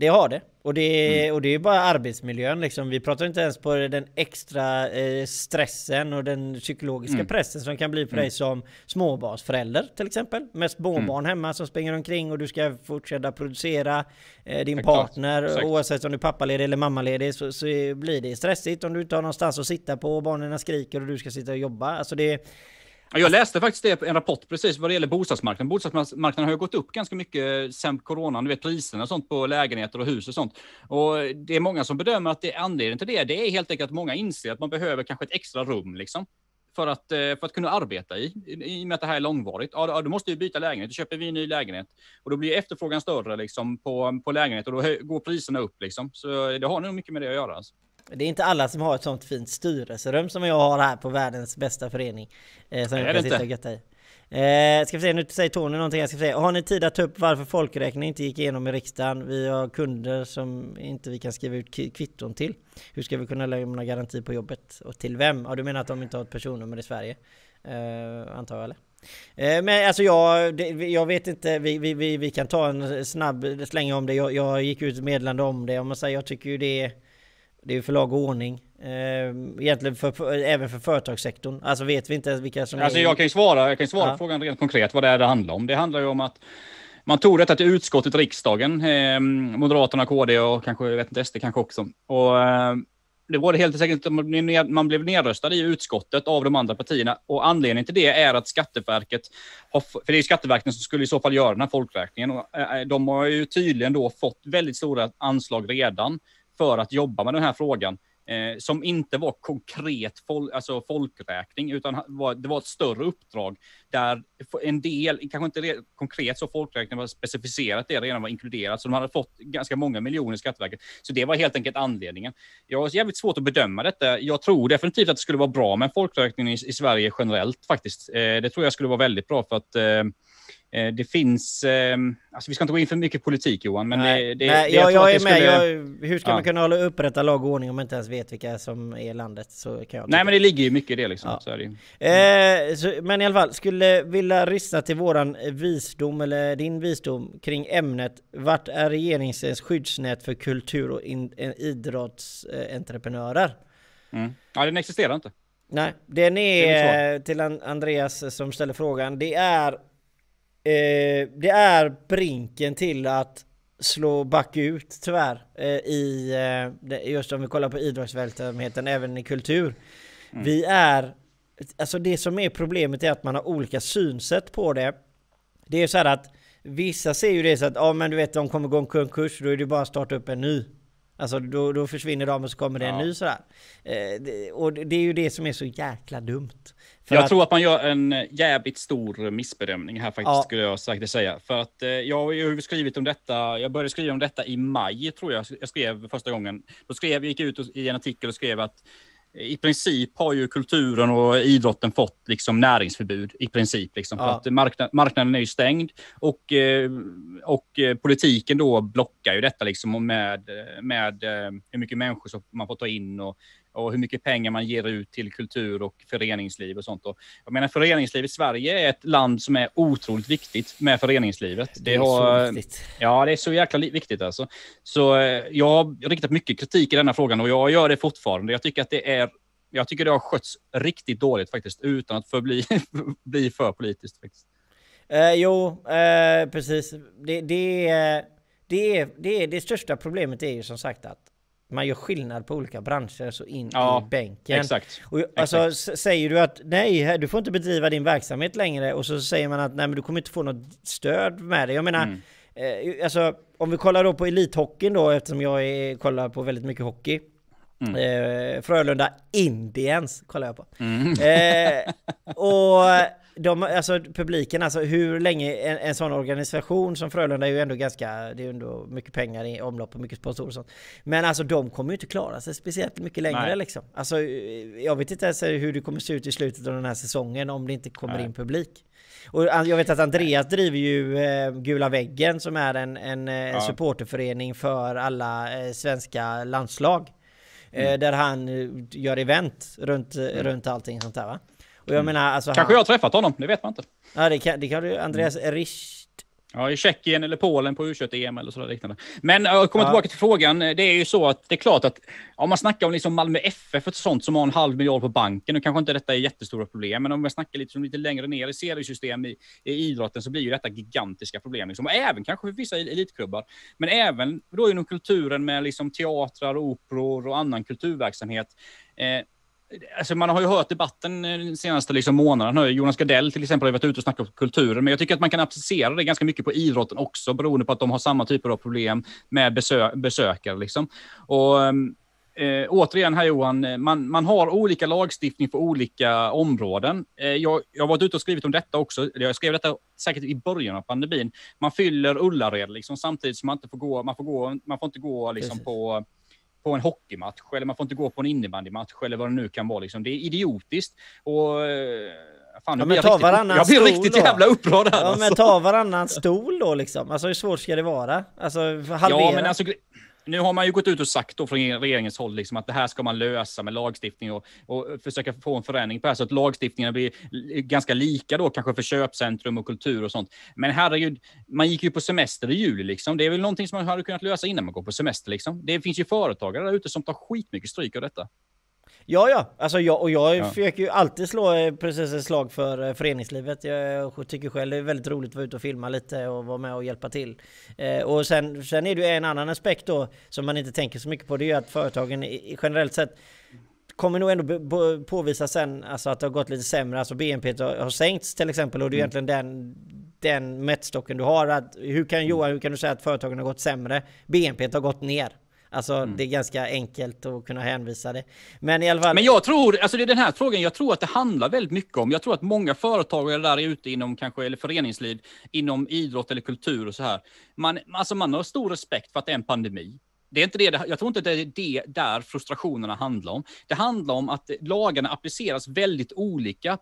S2: Det har det. Och det, mm. och det är bara arbetsmiljön liksom. Vi pratar inte ens på den extra eh, stressen och den psykologiska mm. pressen som kan bli på mm. dig som småbarnsförälder till exempel. Med småbarn mm. hemma som springer omkring och du ska fortsätta producera eh, din Exakt. partner. Exakt. Oavsett om du är pappaledig eller mammaledig så, så blir det stressigt om du inte har någonstans att sitta på och barnen skriker och du ska sitta och jobba. Alltså det
S1: jag läste faktiskt det, en rapport precis vad det gäller bostadsmarknaden. Bostadsmarknaden har ju gått upp ganska mycket sen coronan, du vet priserna och sånt på lägenheter och hus och sånt. Och det är många som bedömer att det är anledningen till det, det är helt enkelt att många inser att man behöver kanske ett extra rum liksom. För att, eh, för att kunna arbeta i, i och med att det här är långvarigt. Ja, då måste vi byta lägenhet, då köper vi en ny lägenhet. Och då blir efterfrågan större liksom, på, på lägenhet och då går priserna upp. Liksom. Så det har nog mycket med det att göra. Alltså.
S2: Det är inte alla som har ett sånt fint styrelserum som jag har här på världens bästa förening. Eh, som jag kan sitta och götta i. Eh, ska vi se, nu säger Tony någonting jag ska säga. Har ni tid att ta upp varför folkräkningen inte gick igenom i riksdagen? Vi har kunder som inte vi kan skriva ut kvitton till. Hur ska vi kunna lämna garanti på jobbet? Och till vem? Ja, du menar att de inte har ett personnummer i Sverige? Eh, antar jag eller? Eh, men alltså jag, jag vet inte, vi, vi, vi, kan ta en snabb släng om det. Jag, jag gick ut meddelande om det. Om man säger, jag tycker ju det det är för lag och ordning. Eh, egentligen för, även för företagssektorn. Alltså vet vi inte vilka som
S1: alltså
S2: är...
S1: Jag kan ju svara, jag kan svara ja. på frågan rent konkret vad det är det handlar om. Det handlar ju om att man tog detta till utskottet, riksdagen, eh, Moderaterna, KD och kanske, jag vet inte, SD kanske också. Och eh, det var det helt enkelt att man blev nedröstad i utskottet av de andra partierna. Och anledningen till det är att Skatteverket, har, för det är Skatteverket som skulle i så fall göra den här folkräkningen, och eh, de har ju tydligen då fått väldigt stora anslag redan för att jobba med den här frågan eh, som inte var konkret fol alltså folkräkning, utan var, det var ett större uppdrag där en del, kanske inte konkret så folkräkning var specificerat, det redan var inkluderat, så de hade fått ganska många miljoner i Skatteverket. Så det var helt enkelt anledningen. Jag har jävligt svårt att bedöma detta. Jag tror definitivt att det skulle vara bra med en folkräkning i, i Sverige generellt faktiskt. Eh, det tror jag skulle vara väldigt bra för att eh, Eh, det finns, ehm, alltså vi ska inte gå in för mycket politik Johan, men
S2: nej,
S1: det,
S2: nej, jag, jag, är med. Skulle... Jag, hur ska ja. man kunna hålla upprätta lag och ordning om man inte ens vet vilka som är landet? Så kan jag
S1: nej, men det ligger ju mycket i det liksom. Ja. Så det.
S2: Eh, så, men i alla fall, skulle vilja lyssna till våran visdom, eller din visdom, kring ämnet Vart är regeringens skyddsnät för kultur och in, idrottsentreprenörer?
S1: Mm. Ja, den existerar inte.
S2: Nej, den är, är till Andreas som ställer frågan. Det är Eh, det är brinken till att slå back ut tyvärr eh, i eh, just om vi kollar på idrottsverksamheten även i kultur. Mm. Vi är alltså det som är problemet är att man har olika synsätt på det. Det är så här att vissa ser ju det så att ja men du vet de kommer gå en konkurs då är det bara att starta upp en ny. Alltså då, då försvinner de och så kommer det en ny sådär. Eh, det, och det är ju det som är så jäkla dumt.
S1: För jag att... tror att man gör en eh, jävligt stor missbedömning här faktiskt, ja. skulle jag sagt säga. För att eh, jag har ju skrivit om detta, jag började skriva om detta i maj, tror jag jag skrev första gången. Då skrev, gick jag ut i en artikel och skrev att i princip har ju kulturen och idrotten fått liksom näringsförbud i princip. Liksom, ja. att marknad, marknaden är ju stängd och, eh, och eh, politiken då blockar ju detta liksom med, med eh, hur mycket människor som man får ta in och och hur mycket pengar man ger ut till kultur och föreningsliv och sånt. Och jag menar föreningslivet, Sverige är ett land som är otroligt viktigt med föreningslivet.
S2: Det, det är har, så viktigt.
S1: Ja, det är så jäkla viktigt alltså. Så eh, jag har riktat mycket kritik i denna frågan och jag gör det fortfarande. Jag tycker att det är jag tycker det har skötts riktigt dåligt faktiskt, utan att förbli, bli för politiskt. Faktiskt.
S2: Eh, jo, eh, precis. Det, det, det, är, det, är, det största problemet är ju som sagt att man gör skillnad på olika branscher så in ja, i bänken.
S1: Exakt.
S2: Och alltså exakt. säger du att nej, du får inte bedriva din verksamhet längre och så säger man att nej, men du kommer inte få något stöd med det. Jag menar, mm. eh, alltså om vi kollar då på elithockeyn då, eftersom jag är, kollar på väldigt mycket hockey. Mm. Eh, Frölunda Indians kollar jag på. Mm. Eh, och de, alltså publiken, alltså hur länge en, en sån organisation som Frölunda är ju ändå ganska, det är ju ändå mycket pengar i omlopp och mycket sponsorer och sånt. Men alltså de kommer ju inte klara sig speciellt mycket längre Nej. liksom. Alltså jag vet inte ens hur det kommer se ut i slutet av den här säsongen om det inte kommer Nej. in publik. Och jag vet att Andreas driver ju eh, Gula väggen som är en, en eh, ja. supporterförening för alla eh, svenska landslag. Mm. Där han gör event runt, mm. runt allting sånt där va?
S1: Och jag menar, alltså, Kanske han... jag har träffat honom, det vet man inte.
S2: Ja, det kan, det kan du. Andreas mm. Richt.
S1: Ja, i Tjeckien eller Polen på U21-EM eller sådär liknande. Men jag kommer ja. tillbaka till frågan. Det är ju så att det är klart att om man snackar om liksom Malmö FF och sånt som har en halv miljard på banken, nu kanske inte detta är jättestora problem, men om man snackar lite, lite längre ner i seriesystem i, i idrotten så blir ju detta gigantiska problem. Liksom. Och även kanske för vissa elitklubbar. Men även då inom kulturen med liksom teatrar, operor och annan kulturverksamhet. Eh, Alltså man har ju hört debatten eh, den senaste liksom månaden. Jonas Gardell till exempel har varit ute och snackat om kulturen, men jag tycker att man kan applicera det ganska mycket på idrotten också, beroende på att de har samma typer av problem med besö besökare. Liksom. Och, eh, återigen här Johan, man, man har olika lagstiftning för olika områden. Eh, jag, jag har varit ute och skrivit om detta också. Jag skrev detta säkert i början av pandemin. Man fyller Ullared liksom, samtidigt som man inte får gå, man får, gå, man får inte gå liksom, på på en hockeymatch eller man får inte gå på en innebandymatch eller vad det nu kan vara. Liksom. Det är idiotiskt. Och, eh, Fan,
S2: Ja, men ta
S1: riktigt,
S2: varannan
S1: jag blir riktigt
S2: då.
S1: jävla upprörd här.
S2: Ja
S1: alltså.
S2: men ta varannan stol då liksom. Alltså hur svårt ska det vara? Alltså halvera.
S1: Ja, men alltså, nu har man ju gått ut och sagt då från regeringens håll liksom att det här ska man lösa med lagstiftning och, och försöka få en förändring på det här så att lagstiftningen blir ganska lika då kanske för köpcentrum och kultur och sånt. Men herregud, man gick ju på semester i juli liksom. Det är väl någonting som man hade kunnat lösa innan man går på semester liksom. Det finns ju företagare där ute som tar skitmycket stryk av detta.
S2: Ja, ja, alltså jag, och jag
S1: Ja.
S2: försöker ju alltid slå eh, precis ett slag för eh, föreningslivet. Jag tycker själv det är väldigt roligt att vara ute och filma lite och vara med och hjälpa till. Eh, och sen, sen är det ju en annan aspekt då som man inte tänker så mycket på. Det är ju att företagen generellt sett kommer nog ändå påvisa sen alltså att det har gått lite sämre. Alltså BNP har, har sänkts till exempel och det är egentligen den den mätstocken du har. Att, hur kan Johan, hur kan du säga att företagen har gått sämre? BNP har gått ner. Alltså det är ganska enkelt att kunna hänvisa det. Men i alla fall.
S1: Men jag tror, alltså det är den här frågan, jag tror att det handlar väldigt mycket om, jag tror att många företagare där är ute inom kanske, eller föreningsliv, inom idrott eller kultur och så här. Man, alltså man har stor respekt för att det är en pandemi. Det är inte det, jag tror inte det är det där frustrationerna handlar om. Det handlar om att lagarna appliceras väldigt olika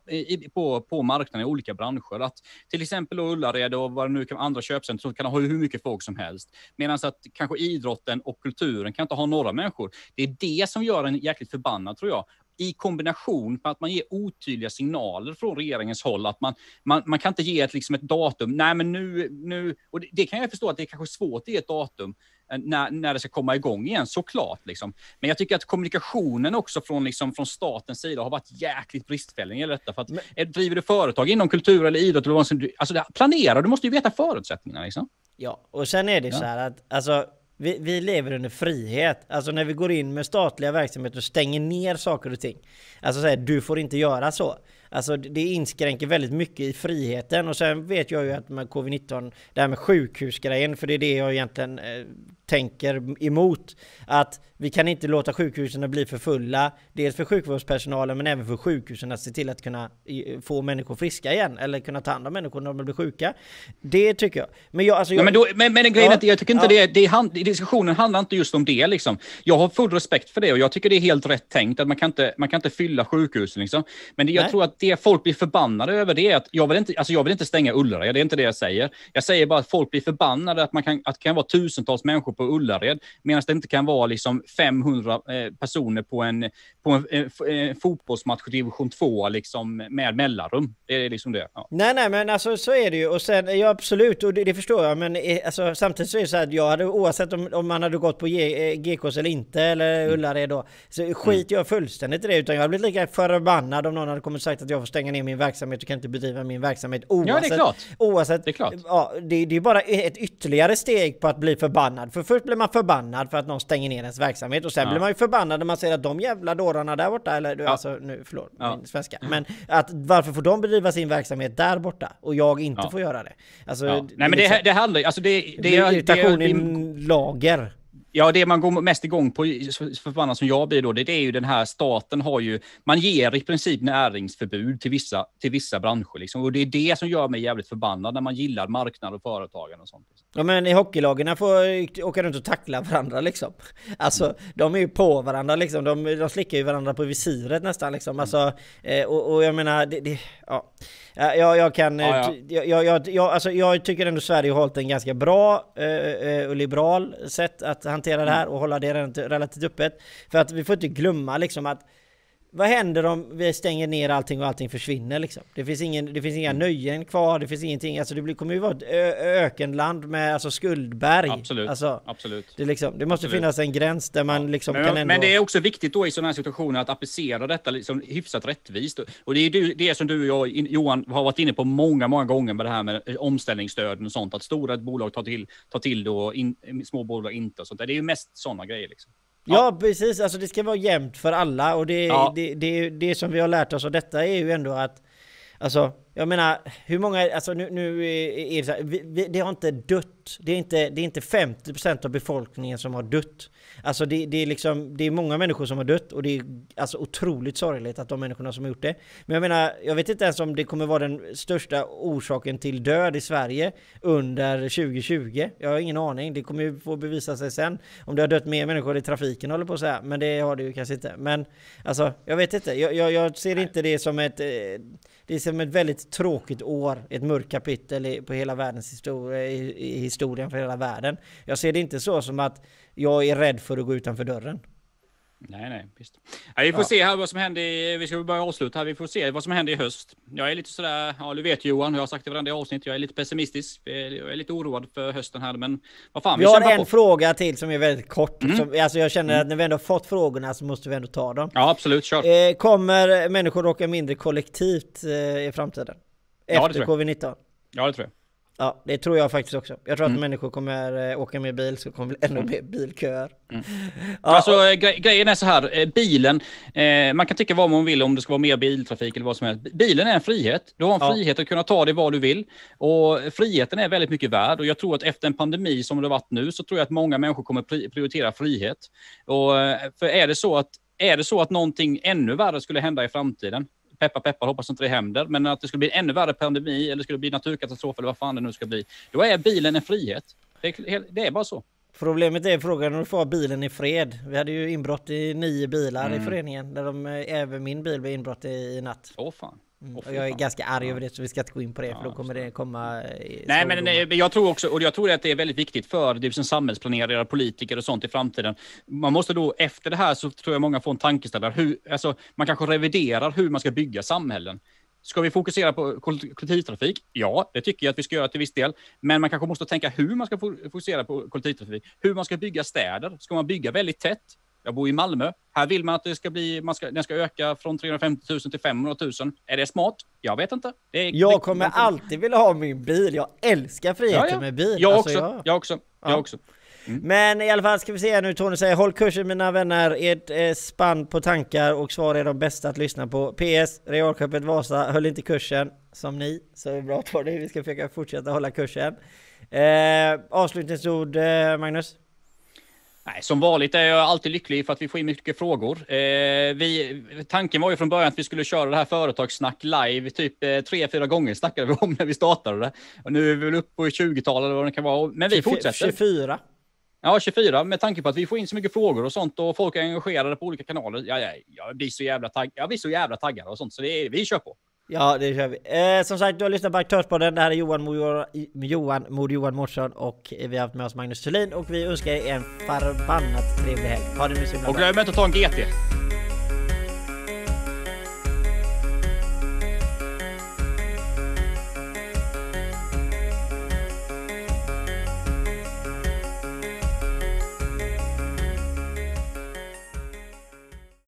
S1: på, på marknaden i olika branscher. Att till exempel Ullared och vad det nu kan andra köpcentrum kan ha hur mycket folk som helst. Medan att kanske idrotten och kulturen kan inte ha några människor. Det är det som gör en jäkligt förbannad tror jag i kombination med att man ger otydliga signaler från regeringens håll. Att man, man, man kan inte ge ett, liksom ett datum. Nej, men nu, nu och det, det kan jag förstå att det är kanske svårt att ge ett datum när, när det ska komma igång igen, såklart. Liksom. Men jag tycker att kommunikationen också från, liksom, från statens sida har varit jäkligt bristfällig gäller detta. För att, eh, driver du företag inom kultur eller idrott, eller vad alltså planera, du måste ju veta förutsättningarna. Liksom.
S2: Ja, och sen är det så här att alltså, vi, vi lever under frihet. Alltså när vi går in med statliga verksamheter och stänger ner saker och ting. Alltså säger du får inte göra så. Alltså det inskränker väldigt mycket i friheten och sen vet jag ju att med covid-19, det här med sjukhusgrejen, för det är det jag egentligen eh, tänker emot. Att vi kan inte låta sjukhusen bli för fulla, dels för sjukvårdspersonalen men även för sjukhusen att se till att kunna få människor friska igen eller kunna ta hand om människor när de blir sjuka. Det tycker jag. Men jag, alltså jag,
S1: men, då, men, men grejen
S2: Ja,
S1: är att jag tycker inte
S2: ja.
S1: det, det hand, diskussionen handlar inte just om det. Liksom. Jag har full respekt för det och jag tycker det är helt rätt tänkt att man kan inte, man kan inte fylla sjukhusen. Liksom. Men det, jag
S2: Nej.
S1: tror att det folk blir förbannade över det är att jag vill inte, alltså jag vill inte stänga Ullared, det är inte det jag säger. Jag säger bara att folk blir förbannade att, man kan, att det kan vara tusentals människor på Ullared medan det inte kan vara liksom 500 eh, personer på en, på en, eh, eh, fotbollsmatch i division 2 liksom, med mellanrum. Det är liksom det. Ja.
S2: Nej nej men alltså så är det ju och sen ja absolut och det, det förstår jag men alltså, samtidigt så är det så här att jag hade oavsett om, om man hade gått på G, GKs eller inte eller
S1: Mm.
S2: Ullared då så skit jag fullständigt i det utan jag hade blivit lika förbannad om någon hade kommit och sagt att jag får stänga ner min verksamhet och kan inte bedriva min verksamhet oavsett.
S1: klart.
S2: Oavsett.
S1: Det är klart.
S2: Ja, det, det är bara ett ytterligare steg på att bli förbannad. För först blir man förbannad för att någon stänger ner ens verksamhet och sen
S1: Ja.
S2: blir man ju förbannad när man ser att de jävla dårarna där borta eller
S1: Ja.
S2: alltså nu förlåt
S1: Ja.
S2: min svenska men att varför får de bedriva sin verksamhet där borta och jag inte får göra det? Alltså,
S1: Nej, men
S2: liksom-
S1: det, det handlar alltså det, det,
S2: det
S1: det,
S2: irritation i lager.
S1: Ja, det man går mest igång på, förbannad som jag blir då, det, det är ju den här staten har ju, man ger i princip näringsförbud till vissa, till vissa branscher liksom. Och det är det som gör mig jävligt förbannad när man gillar marknad och företagen och sånt. Liksom.
S2: Ja men i hockeylagen får åka runt och tackla varandra liksom. Alltså de är ju på varandra liksom. De, de slickar ju varandra på visiret nästan liksom. Alltså, eh, och, och jag menar, det, det, ja. Ja, Jag, jag kan...
S1: Ja, ja.
S2: Jag, jag, jag, alltså, jag tycker ändå Sverige har hållit en ganska bra eh, eh, och liberal sätt att hantera det här och hålla det relativt, relativt öppet. För att vi får inte glömma liksom att vad händer om vi stänger ner allting och allting försvinner liksom? Det finns, ingen, det finns inga
S1: Mm.
S2: nöjen kvar, det finns ingenting. Alltså det blir, kommer ju vara ett ökenland med alltså skuldberg.
S1: Absolut.
S2: Alltså,
S1: Absolut.
S2: det, liksom, det måste
S1: Absolut.
S2: finnas en gräns där man liksom
S1: Men,
S2: kan ändå...
S1: men det är också viktigt då i sådana här situationer att applicera detta liksom hyfsat rättvist. Och det är det som du och jag, Johan, har varit inne på många, många gånger med det här med omställningsstöden och sånt. Att stora bolag tar till, tar till det och in, små bolag inte. Och sånt. Det är ju mest sådana grejer. Liksom.
S2: Ja precis, alltså det ska vara jämnt för alla och det,
S1: Ja.
S2: det, det, det som vi har lärt oss av detta är ju ändå att Alltså, jag menar, hur många, alltså nu, nu är det så här, vi, vi, det har inte dött. Det är inte, det är inte 50% av befolkningen som har dött. Alltså det, det, är liksom, det är många människor som har dött och det är alltså otroligt sorgligt att de människorna som har gjort det. Men jag menar, jag vet inte ens om det kommer vara den största orsaken till död i Sverige under 2020. Jag har ingen aning. Det kommer ju få bevisa sig sen. Om det har dött mer människor i trafiken håller på att säga. Men det har det ju kanske inte. Men alltså, jag vet inte. Jag, jag, jag ser inte det som ett... Eh, det är som ett väldigt tråkigt år, ett mörkt kapitel på hela världens historia, i historien för hela världen. Jag ser det inte så som att jag är rädd för att gå utanför dörren.
S1: Nej, nej, visst. Ja, vi får ja. se här vad som händer. I, vi ska börja avsluta här. Vi får se vad som händer i höst. Jag är lite sådär, ja du vet Johan, jag har sagt det varenda avsnitt. Jag är lite pessimistisk. Jag är lite oroad för hösten här, men vad fan.
S2: Vi, vi har en på. fråga till som är väldigt kort. Mm. Som, alltså jag känner mm. att när vi ändå fått frågorna så måste vi ändå ta dem.
S1: Ja, absolut. Kör.
S2: Eh, kommer människor åka mindre kollektivt eh, i framtiden? Efter ja, covid-19?
S1: Ja, det tror jag.
S2: Ja, det tror jag faktiskt också. Jag tror mm. att människor kommer äh, åka med bil, så kommer det bli ännu mm. mer bilköer. Mm.
S1: Ja, alltså och... gre grejen är så här, eh, bilen, eh, man kan tycka vad man vill om det ska vara mer biltrafik eller vad som helst. Bilen är en frihet. Du har en ja. frihet att kunna ta dig var du vill. Och friheten är väldigt mycket värd. Och jag tror att efter en pandemi som det har varit nu, så tror jag att många människor kommer prioritera frihet. Och, eh, för är det så att är det så att någonting ännu värre skulle hända i framtiden, peppar peppar, hoppas inte det händer, men att det skulle bli ännu värre pandemi eller skulle bli naturkatastrof eller vad fan det nu ska bli, då är bilen en frihet. Det är, det är bara så.
S2: Problemet är frågan om du får bilen i fred. Vi hade ju inbrott i nio bilar mm. i föreningen, där de, eh, även min bil blev inbrott i, i natt.
S1: Åh fan.
S2: Mm. Jag är ganska arg över det så vi ska inte gå in på det för då kommer det komma
S1: Nej men nej, jag tror också, och jag tror att det är väldigt viktigt för det som samhällsplanerare, politiker och sånt i framtiden. Man måste då efter det här så tror jag många får en tankeställare. Hur, alltså, man kanske reviderar hur man ska bygga samhällen. Ska vi fokusera på kollektivtrafik? Ja, det tycker jag att vi ska göra till viss del. Men man kanske måste tänka hur man ska fokusera på kollektivtrafik. Hur man ska bygga städer. Ska man bygga väldigt tätt? Jag bor i Malmö. Här vill man att det ska bli, man ska, den ska öka från 350 000 till 500 000. Är det smart? Jag vet inte. Är,
S2: jag kommer det, alltid vilja ha min bil. Jag älskar friheten ja, ja. med bil.
S1: Jag alltså, också. Jag, jag också. Jag ja. också.
S2: Mm. Men i alla fall ska vi se nu Tony säger håll kursen mina vänner, ert eh, spann på tankar och svar är de bästa att lyssna på. PS, Realskeppet Vasa höll inte kursen som ni, så bra Tony, vi ska försöka fortsätta hålla kursen. Eh, avslutningsord eh, Magnus?
S1: Nej, som vanligt är jag alltid lycklig för att vi får in mycket frågor. Eh, vi, tanken var ju från början att vi skulle köra det här företagssnack live, typ eh, tre, fyra gånger snackade vi om när vi startade det. Och nu är vi väl uppe på 20-tal eller vad det kan vara. Men vi fortsätter.
S2: 24.
S1: Ja, 24 med tanke på att vi får in så mycket frågor och sånt och folk är engagerade på olika kanaler. Ja, ja, jag, blir så jävla tagg, jag blir så jävla taggad och sånt så det är, vi kör på.
S2: Ja, det kör vi. Eh, som sagt, du har lyssnat på Aktörspodden. Det här är Johan Mod Johan, Mod Johan Mårtsson och vi har haft med oss Magnus Thulin och vi önskar er en förbannat trevlig helg. Ha det nu så
S1: himla Och glöm inte att ta en GT.